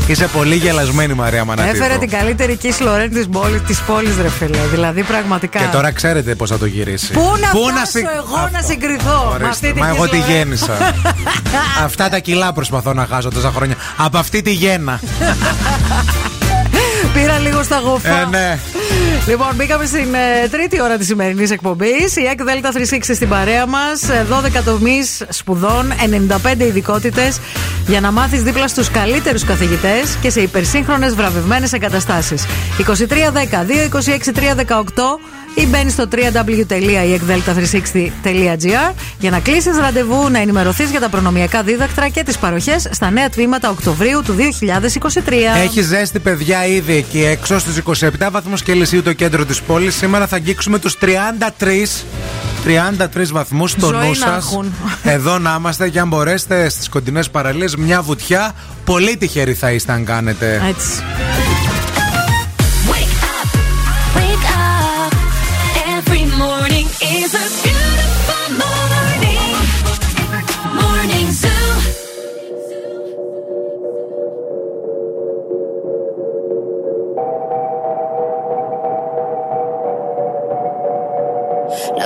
Είσαι πολύ γελασμένη, Μαρία Μανατίδου. Έφερε την καλύτερη Kiss Lorraine της πόλης, της πόλης, ρε φίλε. Δηλαδή, πραγματικά. Και τώρα ξέρετε πώς θα το γυρίσει. Πού να φτάσω συ- εγώ να συγκριθώ με Ορίστε, αυτή την Μα εγώ Kiss τη Lorraine. γέννησα. Αυτά τα κιλά προσπαθώ να χάσω τόσα χρόνια. Από αυτή τη γέννα. Πήρα λίγο στα γοφά. Ε, ναι. Λοιπόν, μπήκαμε στην ε, τρίτη ώρα της σημερινής εκπομπής. Η ΕΚ ΔΕΛΤΑ 360 στην παρέα μας. 12 τομείς σπουδών, 95 ειδικότητες για να μάθεις δίπλα στους καλύτερους καθηγητές και σε υπερσύγχρονες βραβευμένες εγκαταστάσεις. 2310-226-318 ή μπαίνει στο www.ekdelta360.gr για να κλείσεις ραντεβού, να ενημερωθείς για τα προνομιακά δίδακτρα και τις παροχές στα νέα τμήματα Οκτωβρίου του 2023. Έχει ζέστη, παιδιά, ήδη εκεί έξω στου 27 βαθμούς Κελσίου το κέντρο της πόλης. Σήμερα θα αγγίξουμε τους 33. 33 βαθμούς στο Ζωή νου να σας. έχουν. Εδώ να είμαστε και αν μπορέσετε στις κοντινές παραλίες μια βουτιά. Πολύ τυχεροί θα είστε αν κάνετε. Έτσι.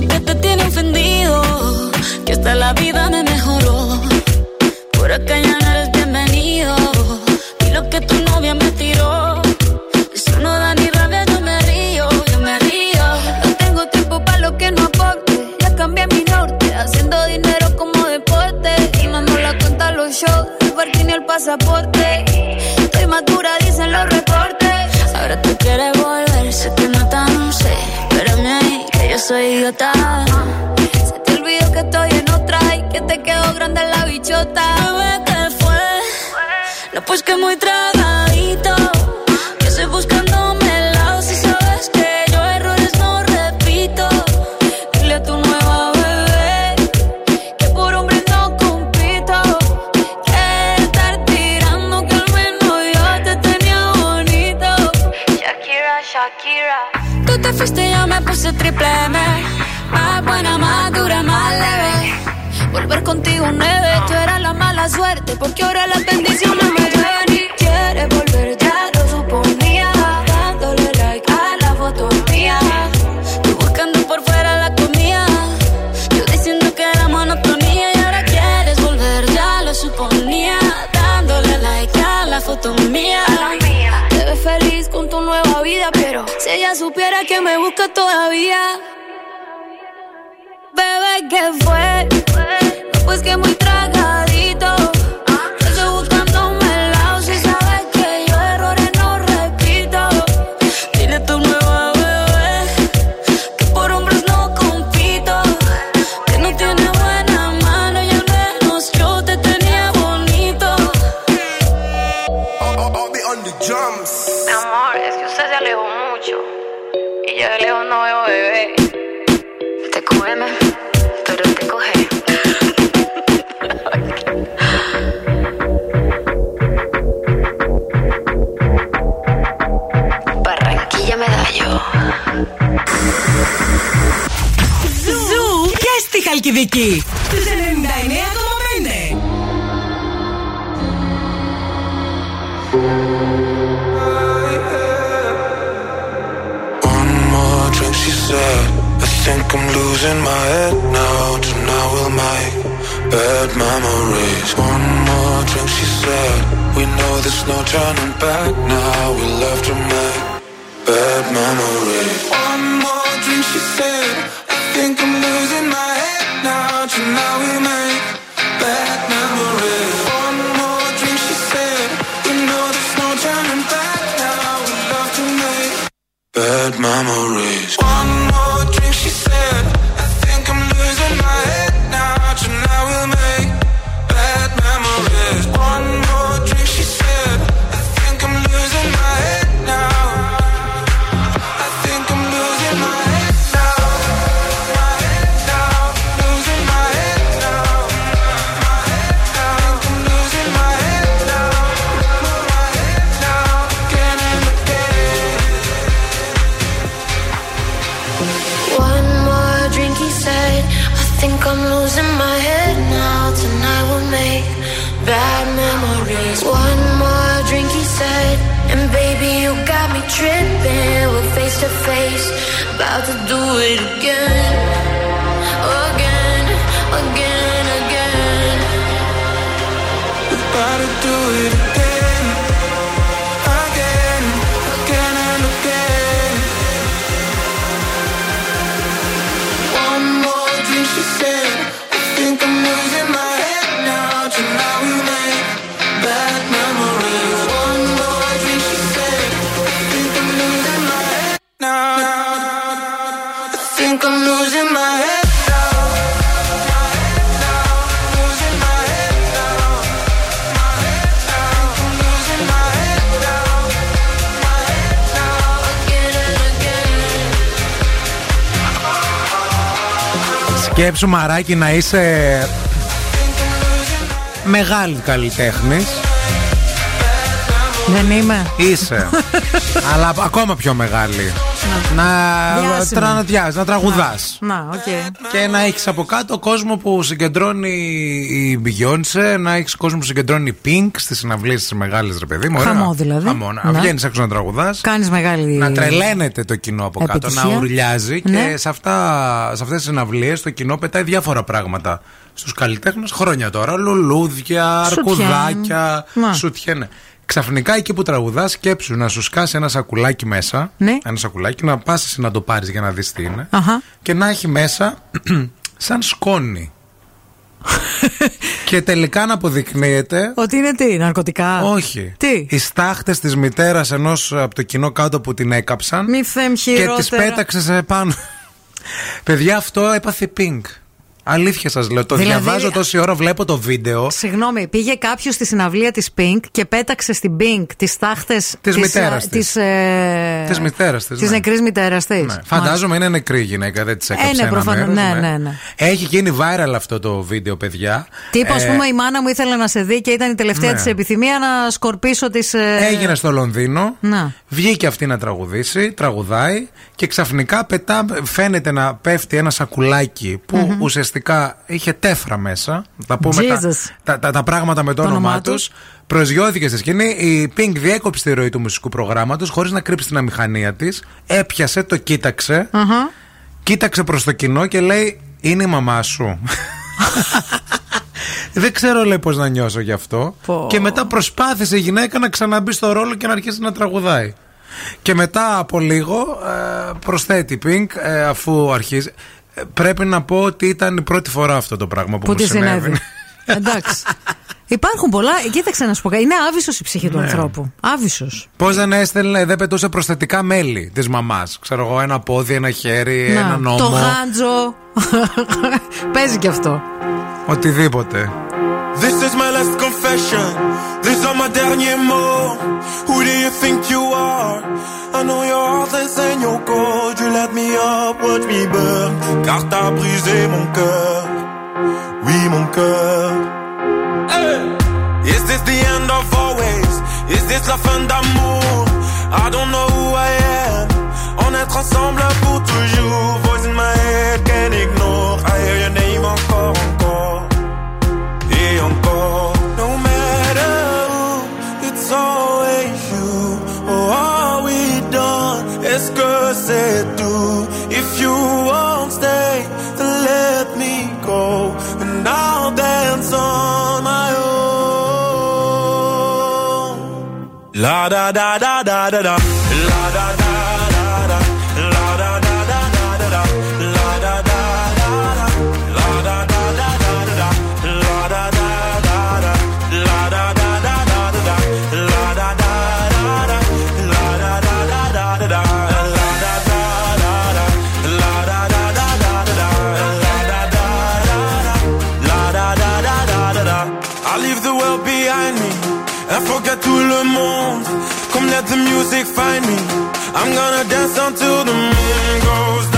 lo que te tiene ofendido. Que hasta la vida me mejoró. Por acá ya no eres bienvenido. Y lo que tu novia me tiró. Eso no da ni rabia, yo me río, yo me río. No tengo tiempo para lo que no aporte. Ya cambié mi norte, haciendo dinero como deporte. Y no nos la cuenta los shows, el parking y el pasaporte. Estoy madura, dicen los soy idiota. Se te olvidó que estoy en otra y que te quedó grande la bichota. Bebé, ¿qué fue? No, pues que muy tragadito. Σκέψου μαράκι να είσαι μεγάλη καλλιτέχνης. Δεν είμαι. Είσαι. αλλά ακόμα πιο μεγάλη. Να, Διάσημη. τρα, να τραγουδάς. Να, οκ. Και να έχεις από κάτω κόσμο που συγκεντρώνει η Beyoncé, να έχεις κόσμο που συγκεντρώνει η Pink στις συναυλίες της μεγάλης ρε παιδί μου. Ωραία. Χαμό δηλαδή. Χαμό, να Ναι. βγαίνεις έξω να τραγουδάς. Κάνεις μεγάλη. Να τρελαίνεται το κοινό από κάτω, Επιτυχία. να ουρλιάζει Ναι. και σε, αυτά, σε αυτές τις συναυλίες το κοινό πετάει διάφορα πράγματα στους καλλιτέχνες χρόνια τώρα. Λουλούδια, Σουτιέν. αρκουδάκια, Να. σουτιέν. Ναι. Ξαφνικά εκεί που τραγουδάς σκέψου να σου σκάσει ένα σακουλάκι μέσα. Ναι. Ένα σακουλάκι να πας εσύ να το πάρεις για να δεις τι είναι. Αχα. Και να έχει μέσα σαν σκόνη. και τελικά να αποδεικνύεται Ότι είναι τι, ναρκωτικά; όχι. Τι; Οι στάχτες της μητέρας ενός από το κοινό κάτω που την έκαψαν. Μη θέμ και χειρότερα. τη πέταξες σε πάνω. Παιδιά, αυτό έπαθε pink. Αλήθεια σας λέω. Το Δηλαδή- διαβάζω τόση ώρα, βλέπω το βίντεο. Συγγνώμη, πήγε κάποιος στη συναυλία της Pink και πέταξε στην Pink τις τάχτες Της μητέρας της. ε, Της μητέρας της, Της ναι. νεκρής μητέρας της. Ναι. Φαντάζομαι είναι νεκρή γυναίκα, δεν της έκαψε. Ε, ναι, ένα προφανώς. μέρος, Ναι, ναι, ναι. Έχει γίνει viral αυτό το βίντεο, παιδιά. Τύπο, ας Ε, πούμε, η μάνα μου ήθελε να σε δει και ήταν η τελευταία Ναι. της επιθυμία να σκορπίσω τις. Έγινε στο Λονδίνο. Να. Βγήκε αυτή να τραγουδήσει, τραγουδάει και ξαφνικά πετά, φαίνεται να πέφτει ένα σακουλάκι που Μμμ. Ουσιαστικά είχε τέφρα μέσα. Θα πούμε τα, Jesus. τα, τα, τα πράγματα με το, Το όνομά όνομά τους. τους. Προσγειώθηκε στη σκηνή. Η Pink διέκοψε τη ροή του μουσικού προγράμματος χωρίς να κρύψει την αμηχανία της. Έπιασε, το κοίταξε. Αχα. Κοίταξε προς το κοινό και λέει: Είναι η μαμά σου. Δεν ξέρω λέει πώς να νιώσω γι' αυτό. Πω. Και μετά προσπάθησε η γυναίκα να ξαναμπεί στο ρόλο και να αρχίσει να τραγουδάει. Και μετά από λίγο ε, προσθέτει η Pink ε, αφού αρχίζει. Ε, πρέπει να πω ότι ήταν η πρώτη φορά αυτό το πράγμα που, Που μου τη συνέβη. συνέβη. Εντάξει. Υπάρχουν πολλά. Κοίταξε να σου πω κάτι. Είναι άβυσος η ψυχή του Ναι. ανθρώπου. Άβυσος. Πώς δεν έστελνε, δεν πετούσε προσθετικά μέλη της μαμάς. Ξέρω εγώ, ένα πόδι, ένα χέρι, ένα νόμο. το γάντζο. Παίζει κι αυτό. Οτιδήποτε. This is my last confession. These are my derniers mots. Who do you think you are? I know your heart is in your cold. You let me up, watch me burn. Car t'as brisé mon cœur. Oui, mon cœur. Hey! Is this the end of always? Is this la fin d'amour? I don't know who I am. On est ensemble pour toujours. Voice in my head, can't ignore. I'll dance on my own. La da da da da da da. La da find me. I'm gonna dance until the moon goes down.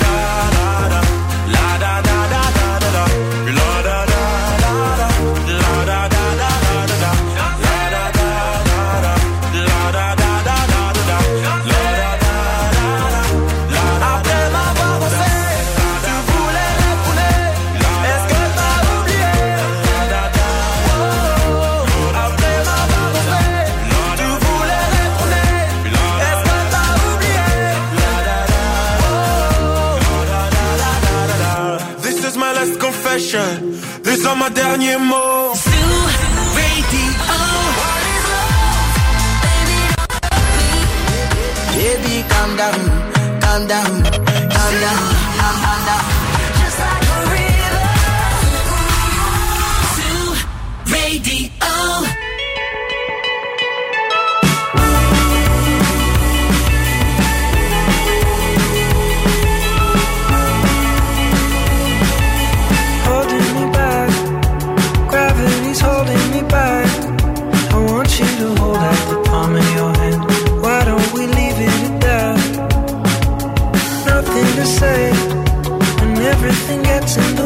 Baby, calm down, calm down, calm down, calm, down. Just like a river. Radio. Gets in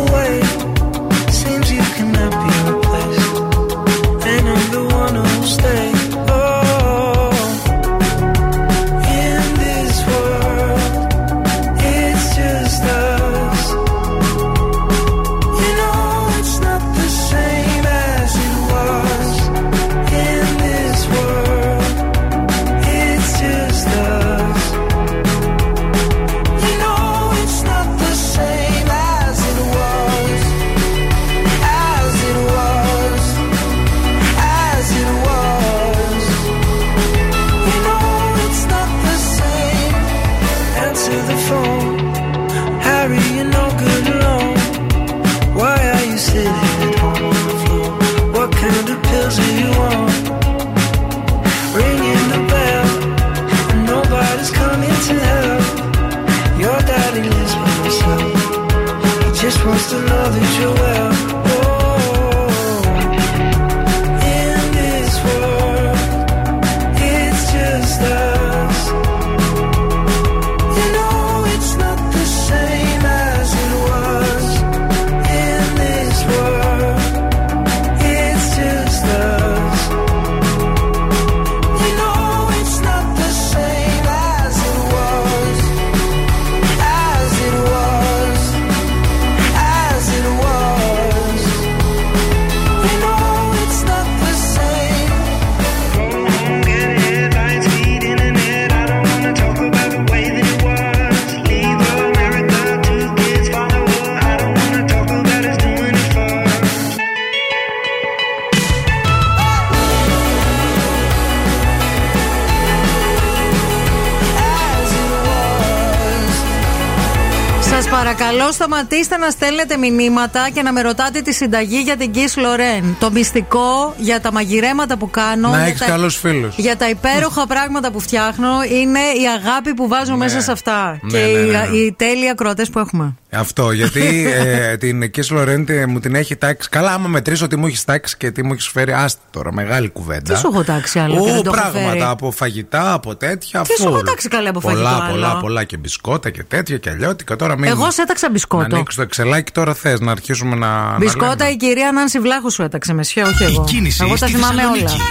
παρακαλώ, σταματήστε να στέλνετε μηνύματα και να με ρωτάτε τη συνταγή για την Kiss Lorraine. Το μυστικό για τα μαγειρέματα που κάνω. Να για έχεις τα- καλούς φίλους. Για τα υπέροχα πράγματα που φτιάχνω είναι η αγάπη που βάζω μέσα σε αυτά. Ναι, και ναι, οι, ναι, ναι. οι τέλειοι ακροατές που έχουμε. Αυτό, γιατί ε, την Kiss Lorraine μου την έχει τάξει. Καλά, άμα μετρήσω τι μου έχεις τάξει και τι μου έχεις φέρει, άστη τώρα, μεγάλη κουβέντα. Τι σου έχω τάξει άλλο και Ω, δεν το έχω πράγματα φέρει. από φαγητά, από τέτοια. Τι σου full. έχω τάξει καλέ από φαγητό πολλά, άλλο; πολλά, πολλά και μπισκότα και τέτοια και αλλιώτικα. Τώρα μην. Εγώ σε έταξα μπισκότο. Να ανοίξει το εξελάκι τώρα θες να αρχίσουμε να. να Μπισκότα λέμε. η κυρία Νάνση Βλάχου σου έταξε μεσιέ, όχι εγώ. κίνηση εγώ τα στη θυμάμαι όλα. Θεσσαλονίκη.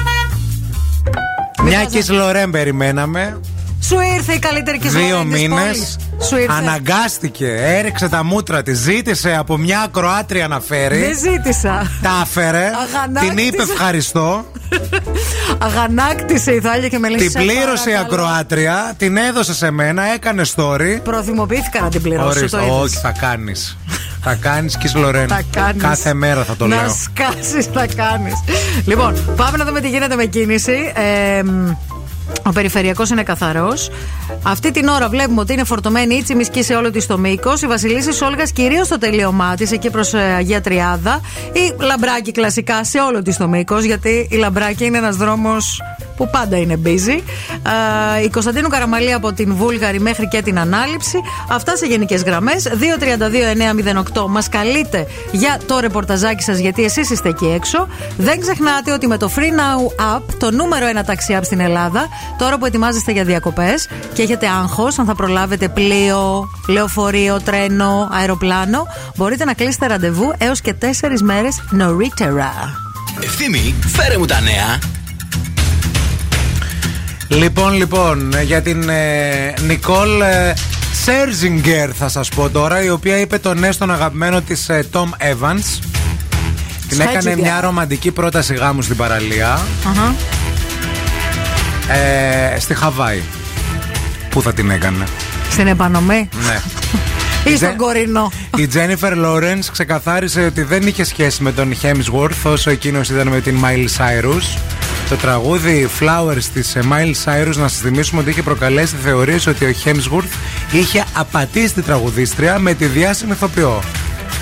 Μια Kiss Lorraine περιμέναμε. Σου ήρθε η καλύτερη και Δύο μήνες. μήνε. Σου ήρθε. Αναγκάστηκε, έριξε τα μούτρα της, ζήτησε από μια ακροάτρια να φέρει. Δεν ζήτησα. Τα έφερε. Αγανάκτησε. Την είπε ευχαριστώ. Αγανάκτησε η Θάλια και με λέει την «Σε πλήρωσε η παρακαλώ». ακροάτρια, την έδωσε σε μένα, έκανε story. Προθυμοποιήθηκα να την πληρώσω. Ορίστε, το είδες. όχι, θα κάνεις. θα κάνεις και Λορέν. Θα κάνεις. Κάθε μέρα θα το να λέω. σκάσεις, θα κάνεις. λοιπόν, πάμε να δούμε τι γίνεται με κίνηση. Ε, ο περιφερειακός είναι καθαρός. Αυτή την ώρα βλέπουμε ότι είναι φορτωμένη η Τσιμισκή σε όλο της το μήκος. Η Βασιλίση Όλγας κυρίως στο τελείωμά της, εκεί προς Αγία Τριάδα. Η Λαμπράκη κλασικά σε όλο της το μήκος, γιατί η Λαμπράκη είναι ένας δρόμος που πάντα είναι busy. Ε, η Κωνσταντίνου Καραμαλή από την Βούλγαρη μέχρι και την Ανάληψη. Αυτά σε γενικές γραμμές. 232-908 μας καλείτε για το ρεπορταζάκι σας, γιατί εσείς είστε εκεί έξω. Δεν ξεχνάτε ότι με το Free Now App, το νούμερο ένα ταξί app στην Ελλάδα, τώρα που ετοιμάζεστε για διακοπές και έχετε άγχος αν θα προλάβετε πλοίο, λεωφορείο, τρένο, αεροπλάνο, μπορείτε να κλείσετε ραντεβού έως και 4 μέρες νωρίτερα. Ευθύμη, φέρε μου τα νέα. Λοιπόν, λοιπόν, ε, για την ε, Νικόλ ε, Σέρζιγκερ θα σας πω τώρα, η οποία είπε το ναι στον αγαπημένο της ε, Tom Evans. Την έκανε Σέρζιγκερ. μια ρομαντική πρόταση γάμου στην παραλία Αχα. ε, στη Χαβάη. Πού θα την έκανε; Στην επανομή Ναι. ή στον κορινό. Η Τζένιφερ Λόρενς ξεκαθάρισε ότι δεν είχε σχέση με τον Hemsworth όσο εκείνος ήταν με την Miley Cyrus. Το τραγούδι Flowers της ε, Miley Cyrus να σας θυμίσουμε ότι είχε προκαλέσει θεωρίες ότι ο Hemsworth είχε απατήσει την τραγουδίστρια με τη διάσημη ηθοποιό.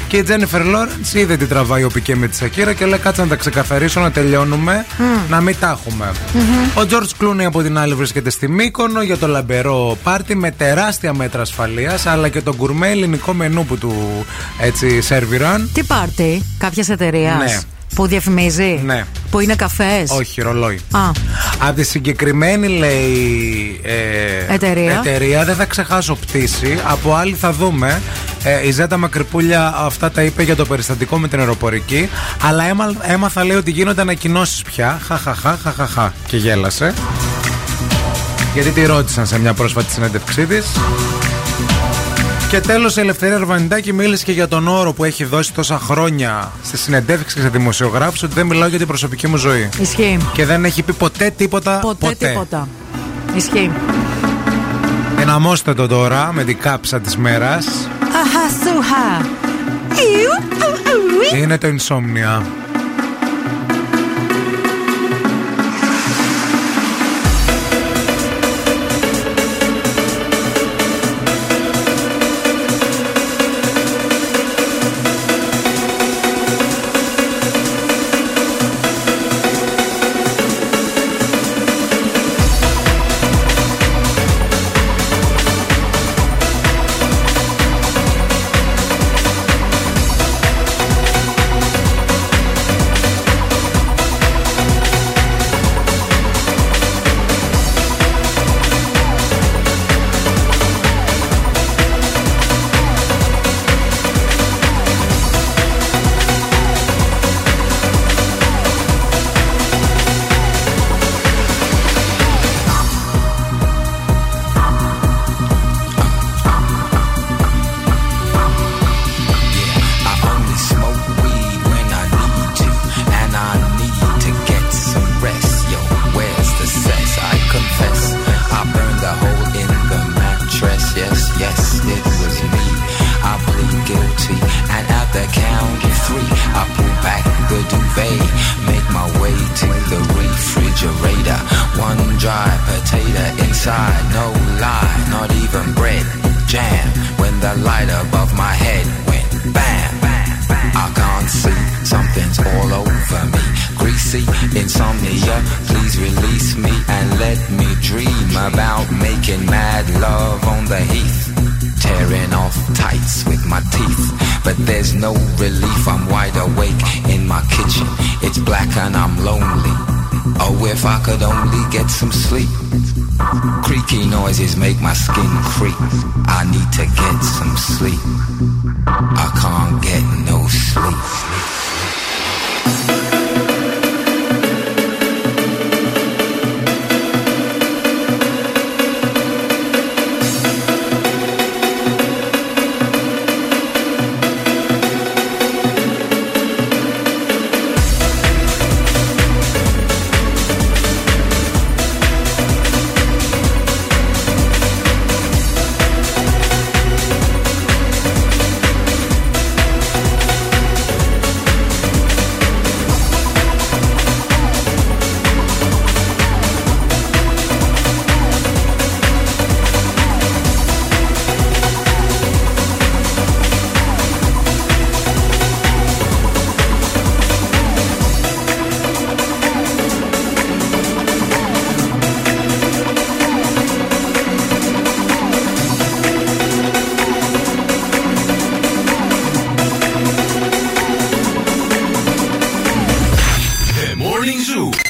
Και η Τζένιφερ Λόρενς είδε τι τραβάει ο Πικέ με τη Σακύρα και λέει κάτσε να τα ξεκαθαρίσω, να τελειώνουμε, να μην τα έχουμε. Ο George Clooney από την άλλη βρίσκεται στη Μύκονο για το λαμπερό πάρτι με τεράστια μέτρα ασφαλείας αλλά και το γκουρμέ ελληνικό μενού που του έτσι σερβιραν. Τι πάρτι, κάποια εταιρεία Ναι. Που διαφημίζει, Ναι. που είναι καφές; Όχι, ρολόι. Α, Από τη συγκεκριμένη λέει ε, Εταιρεία. εταιρεία δεν θα ξεχάσω πτήση. Από άλλη θα δούμε. Ε, η Ζέτα Μακρυπούλια αυτά τα είπε για το περιστατικό με την αεροπορική. Αλλά έμα, έμαθα λέει ότι γίνονται ανακοινώσεις πια. Χαχαχά, χαχαχά. Και γέλασε. Γιατί τη ρώτησαν σε μια πρόσφατη συνέντευξή της. Και τέλος, η Ελευθερία Ρβανιτάκη μίλησε και για τον όρο που έχει δώσει τόσα χρόνια στη συνεντεύξει και σε δημοσιογράφους ότι δεν μιλάω για την προσωπική μου ζωή. ισχύει. Και δεν έχει πει ποτέ τίποτα. Ποτέ, τίποτα. Ισχύει. Εναμώστε το τώρα με την κάψα της μέρας Αχα, σουχα. Ιου, ου, ου, ου. Είναι το insomnia.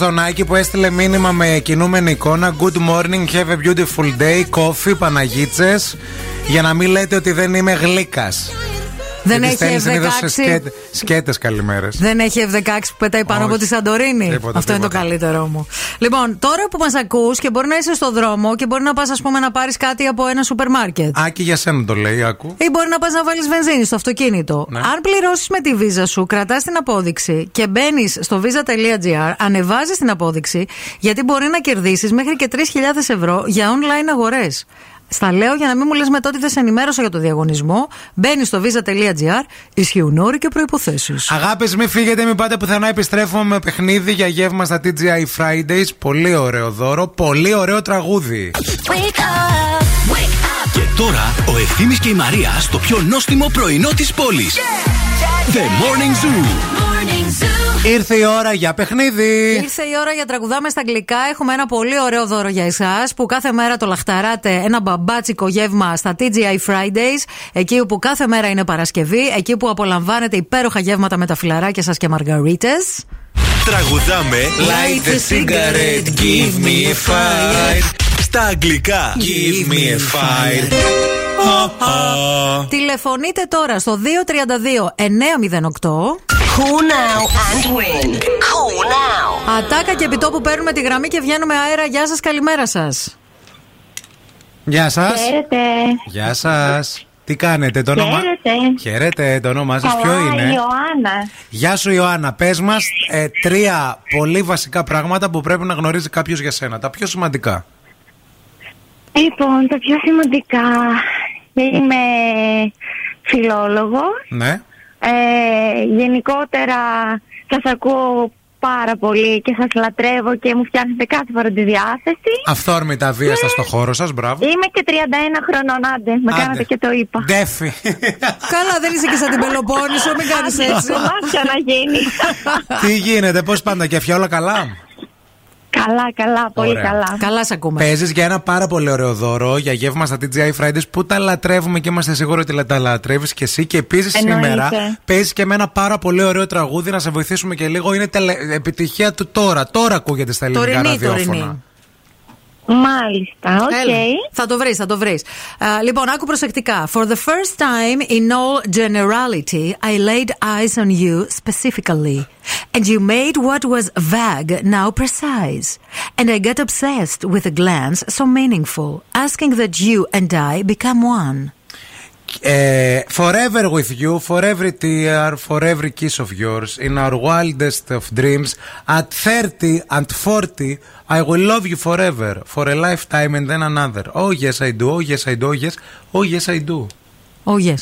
Στον Άκη που έστειλε μήνυμα με κινούμενη εικόνα. Good morning, have a beautiful day. Coffee, Παναγίτσες. Για να μην λέτε ότι δεν είμαι γλύκας. Δεν έχει F16. Σκέτες καλημέρες. Δεν έχει F16 που πετάει πάνω Όχι. από τη Σαντορίνη. Τίποτα, Αυτό είναι το τίποτα. καλύτερό μου. Λοιπόν, τώρα που μας ακούς και μπορεί να είσαι στο δρόμο και μπορεί να πας, ας πούμε, να πάρεις κάτι από ένα σούπερ μάρκετ. Άκη για σένα το λέει, άκου. Ή μπορεί να πας να βάλεις βενζίνη στο αυτοκίνητο. Ναι. Αν πληρώσεις με τη βίζα σου, κρατάς την απόδειξη και μπαίνεις στο visa.gr, ανεβάζεις την απόδειξη, γιατί μπορεί να κερδίσεις μέχρι και 3.000 ευρώ για online αγορές. Στα λέω για να μην μου λες μετά ότι δεν σε ενημέρωσα για το διαγωνισμό. Μπαίνει στο visa.gr, ισχύουν όροι και προποθέσει. Αγάπης, μην φύγετε, μην πάτε πουθενά. Επιστρέφουμε με παιχνίδι για γεύμα στα TGI Fridays. Πολύ ωραίο δώρο, πολύ ωραίο τραγούδι. Και τώρα ο Ευθύμης και η Μαρία στο πιο νόστιμο πρωινό της πόλης. The Morning Zoo. Ήρθε η ώρα για παιχνίδι. Ήρθε η ώρα για τραγουδάμε στα αγγλικά. Έχουμε ένα πολύ ωραίο δώρο για εσάς που κάθε μέρα το λαχταράτε ένα μπαμπάτσικο γεύμα στα TGI Fridays. Εκεί όπου κάθε μέρα είναι Παρασκευή. Εκεί που απολαμβάνετε υπέροχα γεύματα με τα φιλαράκια σας και μαργαρίτες. Τραγουδάμε Light a cigarette, give me a fire. Στα αγγλικά Give me a fire Τηλεφωνείτε τώρα στο 232 908. Call now and win. Call now. Ατάκα και επιτόπου παίρνουμε τη γραμμή και βγαίνουμε αέρα. Γεια σας, καλημέρα σας. Γεια σας. Χαίρετε. Γεια σας. Τι κάνετε, το όνομα. Χαίρετε. Χαίρετε, το όνομά σας ποιο Καλά, είναι. Ιωάννα. Γεια σου, Ιωάννα. Πες μας τρία πολύ βασικά πράγματα που πρέπει να γνωρίζει κάποιος για σένα. Τα πιο σημαντικά. Λοιπόν, τα πιο σημαντικά. Είμαι φιλόλογος. Ναι. Ε, γενικότερα σας ακούω πάρα πολύ και σας λατρεύω και μου φτιάχνετε κάθε φορά τη διάθεση. Αυθόρμητα βίαστα στο χώρο σας, μπράβο. Είμαι και 31 χρονών, άντε, με Άντε. κάνατε και το είπα. Ντέφι. Καλά, δεν είσαι και σαν την Πελοπόννησο, μην κάνεις Άντε, έτσι. μάτια να γίνει. Τι γίνεται, πώς πάντα και αυτά όλα καλά; Καλά, καλά, πολύ Ωραία. καλά. Καλά σε ακούμε. Παίζεις για ένα πάρα πολύ ωραίο δώρο για γεύμα στα TGI Fridays που τα λατρεύουμε και είμαστε σίγουροι ότι τα λατρεύεις και εσύ. Και επίσης Εννοείται. σήμερα παίζεις και με ένα πάρα πολύ ωραίο τραγούδι να σε βοηθήσουμε και λίγο. Είναι τελε... επιτυχία του τώρα. Τώρα ακούγεται στα ελληνικά Τωρινή, ραδιόφωνα. Τωρινή. Μάλιστα, οκ. Έλα. Θα το βρει, θα το βρει. λοιπόν, άκου προσεκτικά. For the first time in all generality, I laid eyes on you specifically. And you made what was vague now precise. And I got obsessed with a glance so meaningful, asking that you and I become one. Ε, forever with you, for every tear, for every kiss of yours, in our wildest of dreams, at 30 and 40, I will love you forever, for a lifetime and then another. Oh yes I do, oh yes I do, oh yes, oh yes I do. Oh yes.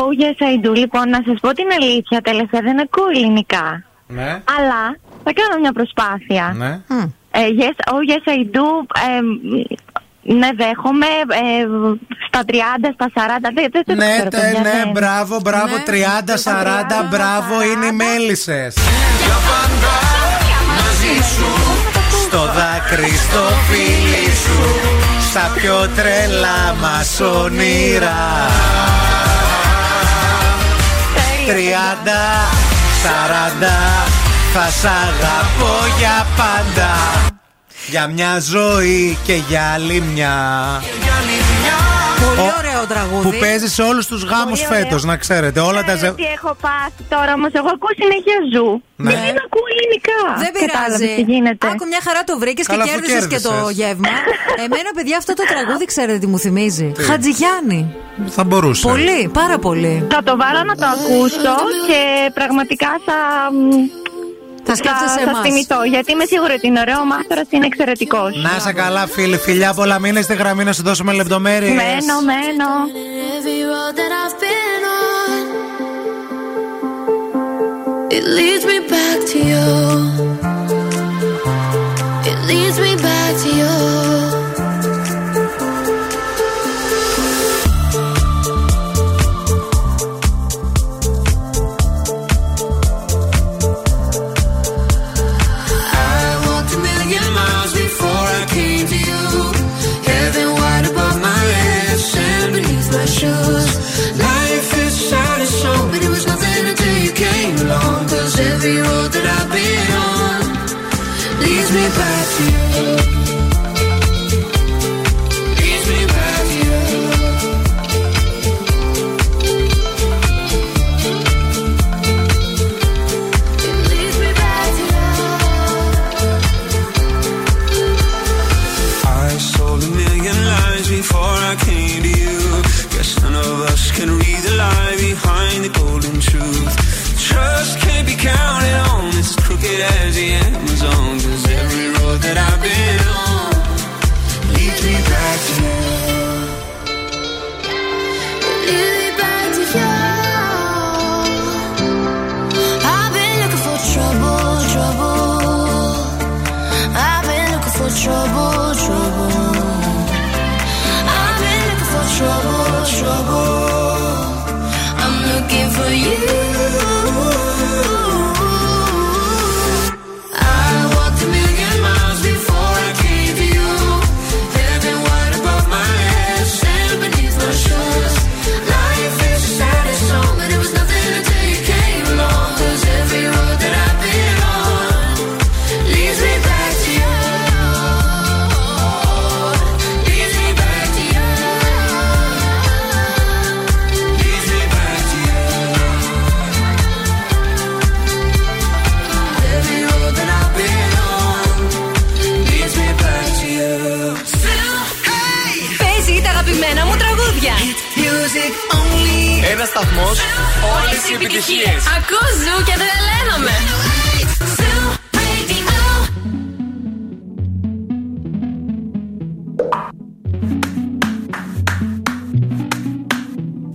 Oh yes I do. Λοιπόν, να σας πω την αλήθεια, τελευταία δεν ακούω ελληνικά. Ναι. Αλλά θα κάνω μια προσπάθεια. Ναι. Ε, yes, oh yes I do. Ε, ναι, δέχομαι ε, στα 30, στα 40. Δεν, δεν, δεν Ναι, ξέρω, τε, παιδιά, ναι, δεν- μπράβο, μπράβο. 30, 40, μπράβο, είναι οι μέλισσες. Μαζί σου Στο δάκρυ, στο φίλι σου. Στα πιο τρελά μας όνειρα. 30, 40, θα σ' αγαπώ για πάντα. Για μια ζωή και για άλλη μια. Πολύ Ο- ωραίο τραγούδι. Που παίζεις σε όλους τους γάμους Πολύ ωραίο. φέτος, να ξέρετε. Όλα τα ζε... Τι έχω πάθει τώρα όμως. Εγώ ακούω συνέχεια ζου. Ναι. Δεν ακούω ελληνικά. Δεν Κατάλαβες πειράζει. τι γίνεται. Άκου μια χαρά το βρήκες και Καλά, αφού κέρδισες και το κέρδισες. γεύμα. Εμένα, παιδιά, αυτό το τραγούδι ξέρετε τι μου θυμίζει. Τι; Χατζηγιάννη. Θα μπορούσε. Πολύ, πάρα πολύ. Θα το βάλω να το ακούσω και πραγματικά θα. Θα σκέφτεσαι θα εμάς. θυμηθώ. Γιατί είμαι σίγουρη ότι είναι ωραίο. Ο μάστορα είναι εξαιρετικός. Να είσαι καλά, φίλοι. Φιλιά πολλά. Μείνε στη γραμμή να σου δώσουμε λεπτομέρειες. Μένω, μένω. Every road that I've been on, it leads me back to you. It leads me back to you. You. όλε οι επιτυχίε. Ακούς ζου και τρελαίνομαι.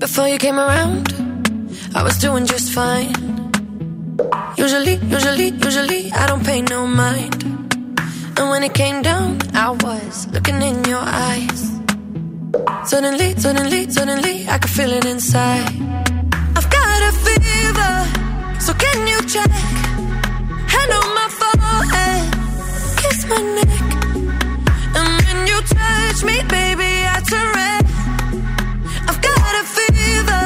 Before you came around, I was doing just fine. Usually, usually, usually, I don't pay no mind. And when it came down, I was looking in your eyes. Suddenly, suddenly, suddenly, I could feel it inside. Fever, so can you check? Hand on my forehead, kiss my neck. And when you touch me, baby, I turn red. I've got a fever,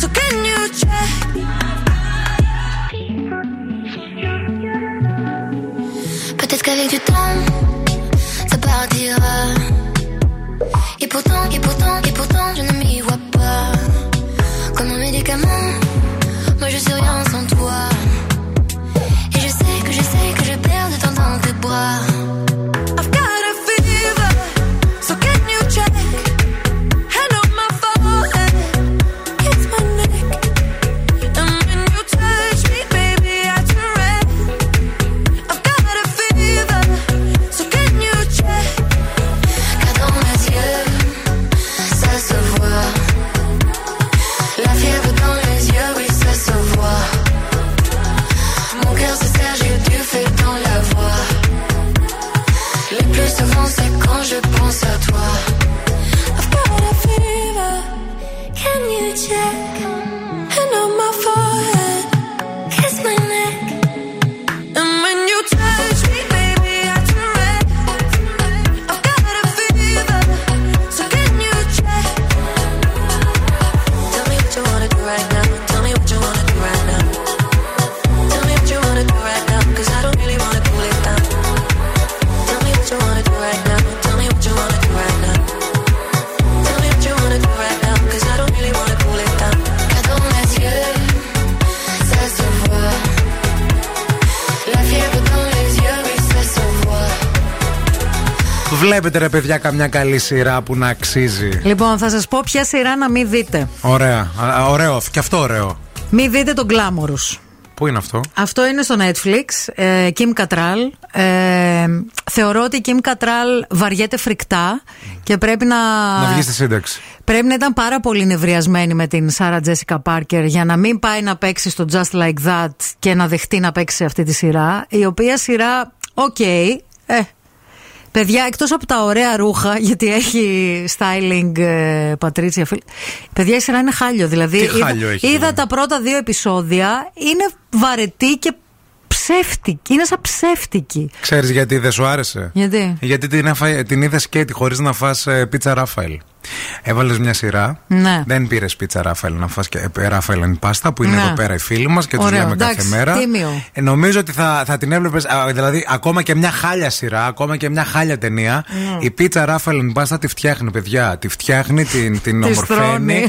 so can you check? Peut-être qu'avec du temps, ça partira. Et pourtant, et pourtant, et pourtant, je ne m'y vois pas. Comme un médicament, moi je suis rien sans toi. Et je sais que je sais que je perds de temps dans tes bras. Βλέπετε ρε παιδιά καμιά καλή σειρά που να αξίζει. Λοιπόν, θα σας πω ποια σειρά να μην δείτε. Ωραία. Α, α, ωραίο. Και αυτό ωραίο. Μην δείτε τον Glamorous. Πού είναι αυτό; Αυτό είναι στο Netflix. Ε, Kim Cattrall. Ε, θεωρώ ότι η Kim Cattrall βαριέται φρικτά και πρέπει να. Να βγει στη σύνταξη. Πρέπει να ήταν πάρα πολύ νευριασμένη με την Σάρα Τζέσικα Πάρκερ για να μην πάει να παίξει στο Just Like That και να δεχτεί να παίξει σε αυτή τη σειρά. Η οποία σειρά, οκ, ε, Παιδιά, εκτός από τα ωραία ρούχα, γιατί έχει styling ε, Πατρίτσια Φίλ. Παιδιά, η σειρά είναι χάλιο. Δηλαδή, Τι είδα, χάλιο έχει, είδα δηλαδή; τα πρώτα δύο επεισόδια. Είναι βαρετή και ψεύτικη. Είναι σαν ψεύτικη. Ξέρεις γιατί δεν σου άρεσε; Γιατί; Γιατί την, έφα- την είδες σκέτη χωρίς να φας ε, πίτσα Ράφαελ. Έβαλες μια σειρά. Ναι. Δεν πήρες πίτσα Ράφαελ να φας και ε, Ράφαελ εν πάστα που είναι Ναι. εδώ πέρα οι φίλοι μας και τους Ωραίο, λέμε κάθε εντάξει, μέρα. τίμιο. Ε, νομίζω ότι θα, θα την έβλεπες. Δηλαδή, ακόμα και μια χάλια σειρά, ακόμα και μια χάλια ταινία. Ναι. Η πίτσα Ράφαελ εν πάστα τη φτιάχνει, παιδιά. Τη φτιάχνει, την, την Τη ομορφαίνει. στρώνει.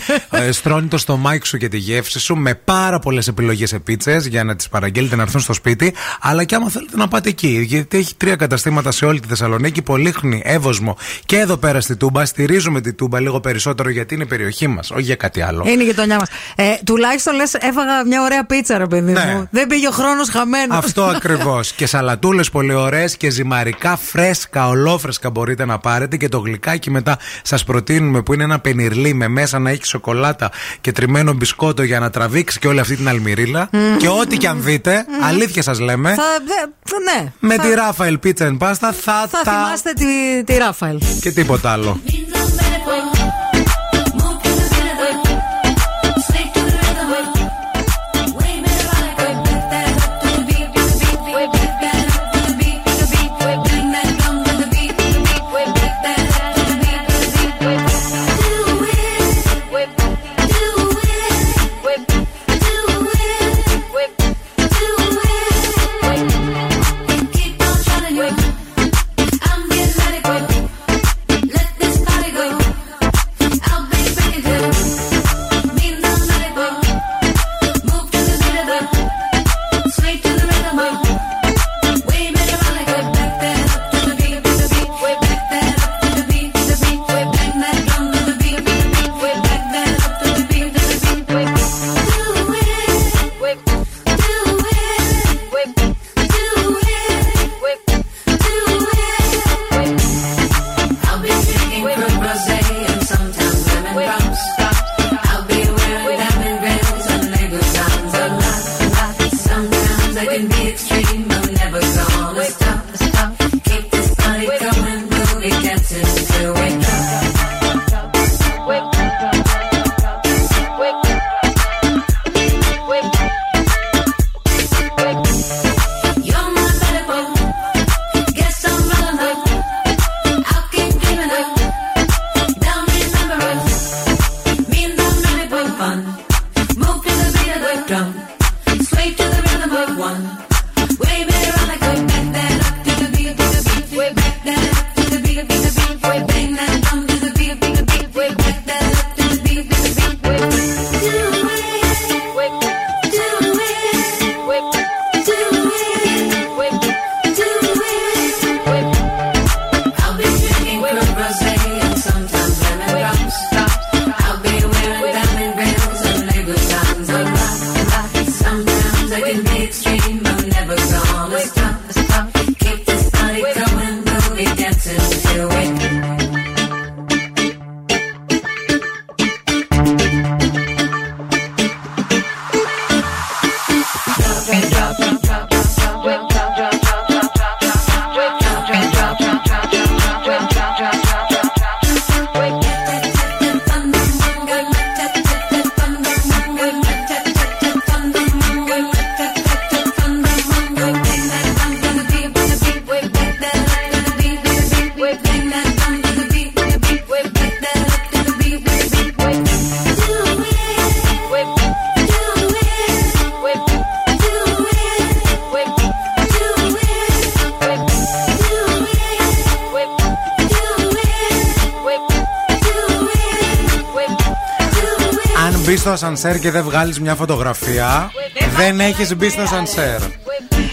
ε, στρώνει το στομάχι σου και τη γεύση σου με πάρα πολλές επιλογές σε πίτσες για να τις παραγγείλετε να έρθουν στο σπίτι. Αλλά και άμα θέλετε να πάτε εκεί. Γιατί έχει τρία καταστήματα σε όλη τη Θεσσαλονίκη, Πολύχνη, Εύωσμο και εδώ πέρα στη Τούμπα. Στηρίζουμε τη Τούμπα λίγο περισσότερο γιατί είναι η περιοχή μας, όχι για κάτι άλλο. Είναι η γειτονιά μας. Ε, τουλάχιστον λες, έφαγα μια ωραία πίτσα, ρε παιδί Ναι. μου. Δεν πήγε ο χρόνος χαμένος. Αυτό ακριβώς. και σαλατούλες πολύ ωραίες και ζυμαρικά φρέσκα, ολόφρεσκα μπορείτε να πάρετε. Και το γλυκάκι μετά σας προτείνουμε που είναι ένα πενιρλί με μέσα να έχει σοκολάτα και τριμμένο μπισκότο για να τραβήξεις και όλη αυτή την αλμυρίλα. Μμμ. Και ό,τι και αν δείτε, αλήθεια σας λέμε, Θα, δε, ναι. με θα, τη Ράφαελ Pizza and Pasta θα, θα τα. θυμάστε τη, τη Ράφαελ. και τίποτα άλλο. when μπει στο ασανσέρ και δεν βγάλεις μια φωτογραφία, δεν έχεις μπει στο ασανσέρ.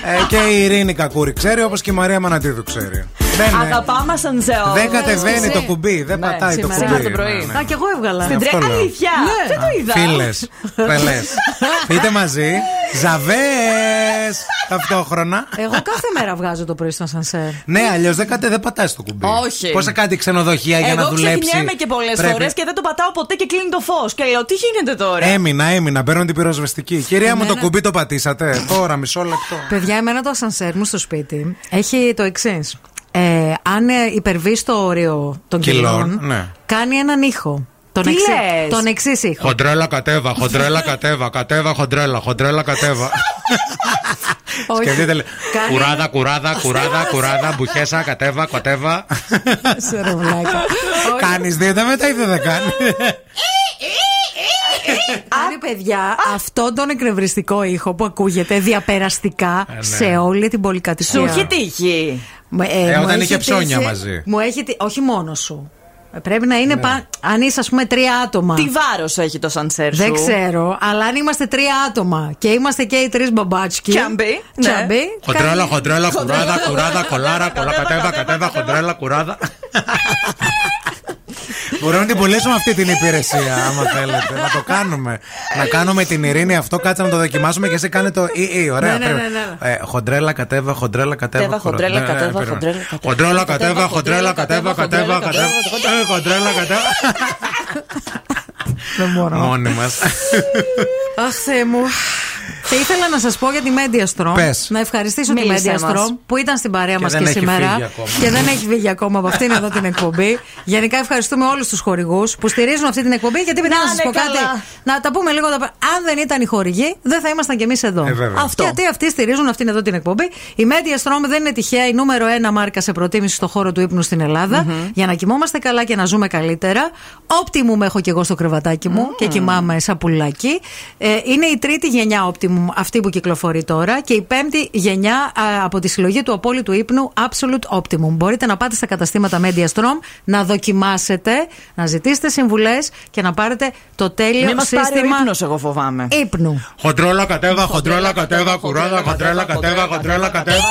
Ε, και η Ειρήνη Κακούρη ξέρει, όπως και η Μαρία Μανατίδου ξέρει. Δεν, Αγαπάμε σαν ζεό. δεν κατεβαίνει το κουμπί, δεν πατάει το σήμερα κουμπί. το πρωί. Ναι, ναι. Α, κι εγώ έβγαλα. Στην Αυτό τρέ... λέω. Αλήθεια. Ναι. Δεν το είδα. Φίλες, τρελέ. Πείτε μαζί. Ζαβές! Ταυτόχρονα. Εγώ κάθε μέρα βγάζω το πρωί στο ασανσέρ. Ναι, αλλιώς δεν, κατε- δεν πατάει το κουμπί. Όχι. Πώς κάτι ξενοδοχεία για Εγώ να δουλέψει; ξεχνιέμαι και πολλές Πρέπει- φορές και δεν το πατάω ποτέ και κλείνει το φως. Και λέω, τι γίνεται τώρα; Έμεινα, έμεινα. Παίρνω την πυροσβεστική. Κυρία μου, το Εμένα- κουμπί το πατήσατε; Τώρα, μισό λεπτό. Παιδιά, εμένα το ασανσέρ μου στο σπίτι έχει το εξής. Ε, αν ε, υπερβεί το όριο των Κιλών, κιλών, ναι. κάνει έναν ήχο. Τον Τι εξή- λες; Τον εξής ήχο. Χοντρέλα κατέβα, χοντρέλα κατέβα, κατέβα χοντρέλα, χοντρέλα κατέβα. Όχι. Σκεφτείτε, λέει, Κάνει κουράδα, κουράδα, κουράδα, κουράδα, μπουχέσα, κατέβα, κατέβα. Σε ρε βλάκα. Κάνεις δίαιτα μετά ή δεν θα κάνεις. Άρα, παιδιά, αυτό τον εκνευριστικό ήχο που ακούγεται διαπεραστικά ναι. σε όλη την πολυκατοικία. Σου έχει τύχει. Μου- Ε, μου όταν έχει είχε ψώνια τύχει- μαζί. Μου έχει τύχει- Όχι μόνο σου. Ε, Πρέπει να είναι. πα- Αν είσαι, ας πούμε, τρία άτομα. Τι βάρος έχει το σανσέρ σου; Δεν ξέρω, αλλά αν είμαστε τρία άτομα και είμαστε και οι τρεις μπαμπάτσκι. Τσάμπι, ναι. Τσάμπι. Χοντρέλα, χοντρέλα, κουράδα, κουράδα, κολάρα, κολά, κατέβα, κατέβα, χοντρέλα, κουράδα. Μπορούμε να την πουλήσουμε αυτή την υπηρεσία, άμα θέλετε. Να το κάνουμε. Να κάνουμε την ειρήνη αυτό, κάτσε να το δοκιμάσουμε και εσύ κάνε το ή ή. Ωραία. Ναι, ναι, πρέπει. ναι, Ε, Χοντρέλα, κατέβα, χοντρέλα, κατέβα. Κατέβα, κουρά- χοντρέλα, Ναι, ναι, κατέβα, πρέπει να- χοντρέλα, κατέβα. Χοντρέλα, κατέβα, χοντρέλα, κατέβα, κατέβα, κατέβα. Ε, Χοντρέλα, κατέβα. Δεν μπορώ. Μόνοι μας. Αχ, Θεέ μου. Και ήθελα να σας πω για τη Mediastrom. Πες. Να ευχαριστήσω Μίλησέ τη Mediastrom μας. που ήταν στην παρέα Και μας δεν και έχει σήμερα. φύγει ακόμα. Και δεν έχει βγει ακόμα από αυτήν εδώ την εκπομπή. Γενικά ευχαριστούμε όλους τους χορηγούς που στηρίζουν αυτή την εκπομπή. Γιατί παιδιά, Να να σας πω είναι κάτι. καλά. Να τα πούμε λίγο. τα πρα- Αν δεν ήταν οι χορηγοί, δεν θα ήμασταν κι εμείς εδώ. Ε, βέβαια. Αυτό. Γιατί αυτοί στηρίζουν αυτήν εδώ την εκπομπή. Η Mediastrom δεν είναι τυχαία η νούμερο ένα μάρκα σε προτίμηση στο χώρο του ύπνου στην ελλαδα Για να κοιμόμαστε καλά και να ζούμε καλύτερα. Optimum έχω κι εγώ στο κρεβατάκι μου και κοιμάμαι σαν πουλάκι. Ε, είναι η τρίτη γενιά Optimum αυτή που κυκλοφορεί τώρα και η πέμπτη γενιά α, από τη συλλογή του απόλυτου ύπνου Absolute Optimum. Μπορείτε να πάτε στα καταστήματα Mediastrom, να δοκιμάσετε, να ζητήσετε συμβουλές και να πάρετε το τέλειο Μην μας πάρει ο σύστημα ύπνος, εγώ φοβάμαι. ύπνου. Χοντρόλα, κατέβα, χοντρόλα, κατέβα, κουράδα, χοντρέλα, κατέβα, χοντρέλα, κατέβα.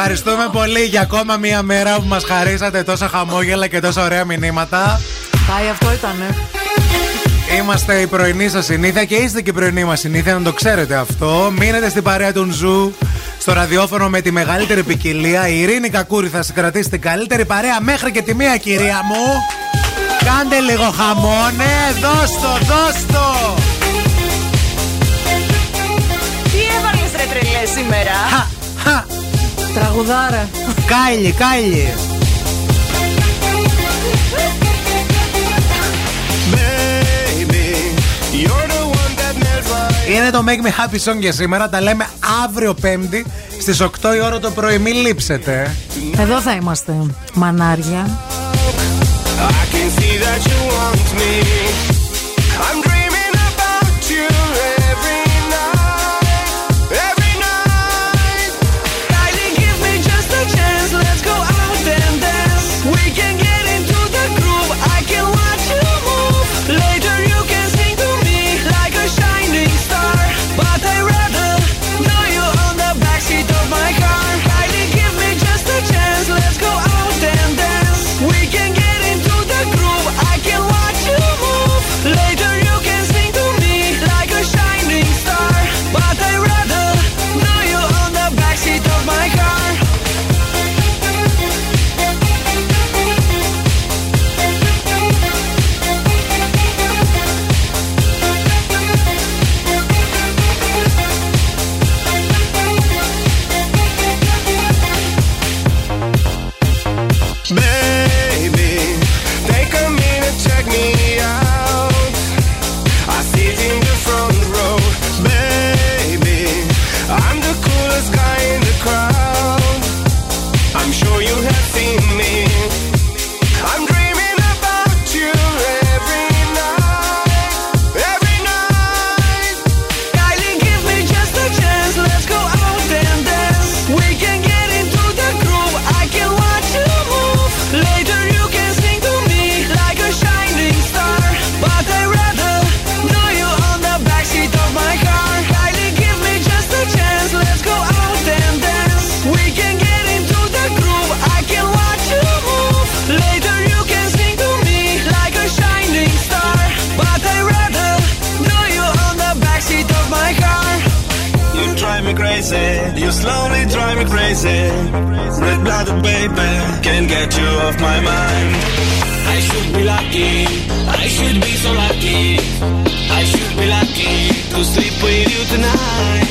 Ευχαριστούμε πολύ για ακόμα μία μέρα που μας χαρίσατε τόσα χαμόγελα και τόσα ωραία μηνύματα. Πάει αυτό ήτανε. Είμαστε η πρωινή σας συνήθεια και είστε και η πρωινή μας συνήθεια, να το ξέρετε αυτό. Μείνετε στην παρέα του Zoo στο ραδιόφωνο με τη μεγαλύτερη ποικιλία. Η Ειρήνη Κακούρη θα σας κρατήσει την καλύτερη παρέα μέχρι και τη μία, κυρία μου. Κάντε λίγο χαμό, ναι, δώστο, δώστο. Τι έβαλες ρε τρελέ σήμερα; Χα, χα, Τραγουδάρα. κάιλι, κάιλι. Είναι το Make Me Happy Song για σήμερα. Τα λέμε αύριο Πέμπτη στις 8 η ώρα το πρωί. Μην λείψετε. Εδώ θα είμαστε. Μανάρια. I can see that you want me. Get you off my mind. I should be lucky, I should be so lucky. I should be lucky to sleep with you tonight.